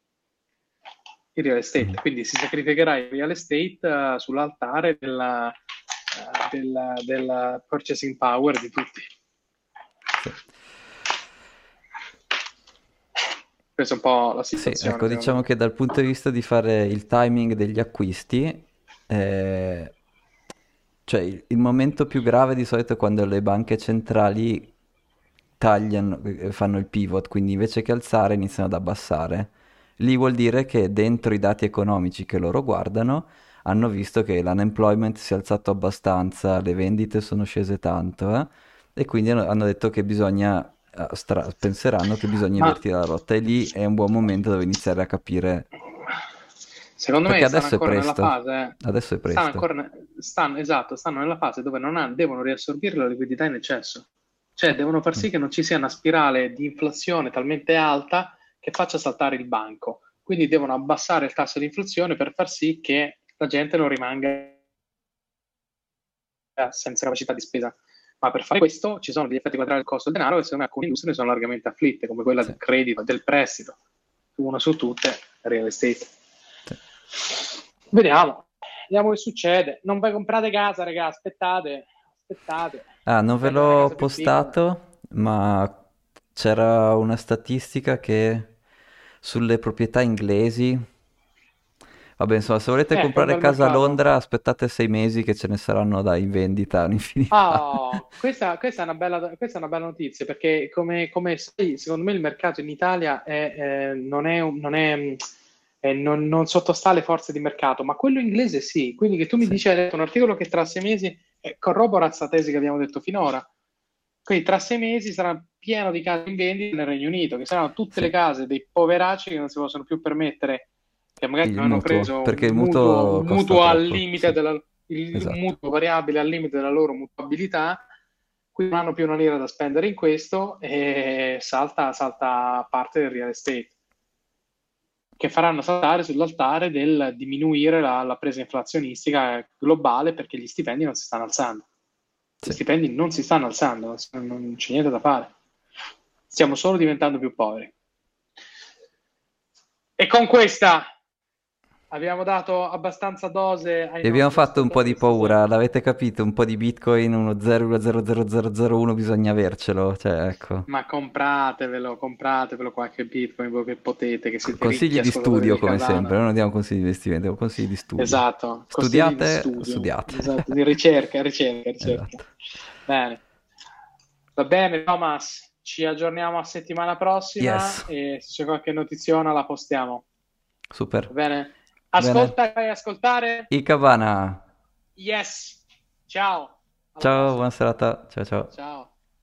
Speaker 2: il real estate.
Speaker 1: Mm.
Speaker 2: Quindi si sacrificherà il real estate eh, sull'altare della, eh, della, della purchasing power di tutti.
Speaker 1: Sì.
Speaker 2: Questa è un po' la
Speaker 1: Sì,
Speaker 2: situazione.
Speaker 1: ecco,
Speaker 2: secondo
Speaker 1: diciamo che dal punto di vista di fare il timing degli acquisti, eh, cioè il, il momento più grave di solito è quando le banche centrali tagliano, eh, fanno il pivot, quindi invece che alzare iniziano ad abbassare. Lì vuol dire che dentro i dati economici che loro guardano hanno visto che l'unemployment si è alzato abbastanza, le vendite sono scese tanto, eh, e quindi hanno, detto che bisogna, eh, stra- penseranno che bisogna invertire la rotta e lì è un buon momento dove iniziare a capire,
Speaker 2: secondo
Speaker 1: perché
Speaker 2: me stanno
Speaker 1: adesso è
Speaker 2: ancora nella
Speaker 1: presto,
Speaker 2: fase,
Speaker 1: adesso è
Speaker 2: stanno
Speaker 1: presto.
Speaker 2: ancora, ne- stanno, esatto, stanno nella fase dove non ha- devono riassorbire la liquidità in eccesso. Cioè devono far
Speaker 1: Mm.
Speaker 2: sì che non ci sia una spirale di inflazione talmente alta che faccia saltare il banco. Quindi devono abbassare il tasso di inflazione per far sì che la gente non rimanga senza capacità di spesa. Ma per fare questo ci sono degli effetti collaterali del costo del denaro che secondo me alcune industrie sono largamente afflitte, come quella del credito, del prestito. Una su tutte, real estate.
Speaker 1: sì.
Speaker 2: Vediamo, vediamo che succede. Non vi comprate casa, raga, aspettate, aspettate.
Speaker 1: Ah, non ve l'ho postato, ma c'era una statistica che sulle proprietà inglesi, vabbè, insomma, se volete
Speaker 2: Eh,
Speaker 1: comprare casa a. Londra, aspettate sei mesi che ce ne saranno da in vendita un'infinità.
Speaker 2: Ah, questa, questa è una bella, questa è una bella notizia perché, come, come sai, secondo me il mercato in Italia è, eh, non, è, non, è, eh, non, non sottostà alle forze di mercato, ma quello inglese sì. Quindi che tu mi
Speaker 1: Sì,
Speaker 2: dici, hai letto un articolo che tra sei mesi corrobora questa tesi che abbiamo detto finora. Quindi tra sei mesi sarà pieno di case in vendita nel Regno Unito, che saranno tutte le case dei poveracci che non si possono più permettere, che magari non hanno preso
Speaker 1: perché il
Speaker 2: mutuo,
Speaker 1: mutuo
Speaker 2: mutuo al limite
Speaker 1: sì,
Speaker 2: della, il,
Speaker 1: esatto.
Speaker 2: mutuo variabile al limite della loro mutuabilità, quindi non hanno più una lira da spendere in questo e salta, salta parte del real estate, che faranno saltare sull'altare del diminuire la, la presa inflazionistica globale perché gli stipendi non si stanno alzando. Gli
Speaker 1: Sì.
Speaker 2: stipendi non si stanno alzando, non c'è niente da fare. Stiamo solo diventando più poveri. E con questa abbiamo dato abbastanza dose ai
Speaker 1: Vi abbiamo fatto un po' di paura, l'avete capito? Un po' di Bitcoin, uno 0,00001 bisogna avercelo, cioè ecco.
Speaker 2: Ma compratevelo, compratevelo qualche Bitcoin voi che potete, che siete
Speaker 1: Consigli di studio
Speaker 2: di
Speaker 1: come
Speaker 2: Cardano.
Speaker 1: sempre, non diamo consigli di investimento, consigli di studio.
Speaker 2: Esatto, di
Speaker 1: Studiate,
Speaker 2: studio.
Speaker 1: studiate.
Speaker 2: Esatto, di ricerca, ricerca, ricerca.
Speaker 1: Esatto.
Speaker 2: Bene. Va bene, Thomas, ci aggiorniamo a settimana prossima
Speaker 1: Yes.
Speaker 2: e se c'è qualche notiziona la postiamo.
Speaker 1: Super.
Speaker 2: Va bene? Ascolta e fai ascoltare.
Speaker 1: Icavana.
Speaker 2: Yes. Ciao. Alla
Speaker 1: Ciao,
Speaker 2: prossima.
Speaker 1: buona serata. Ciao ciao.
Speaker 2: Ciao.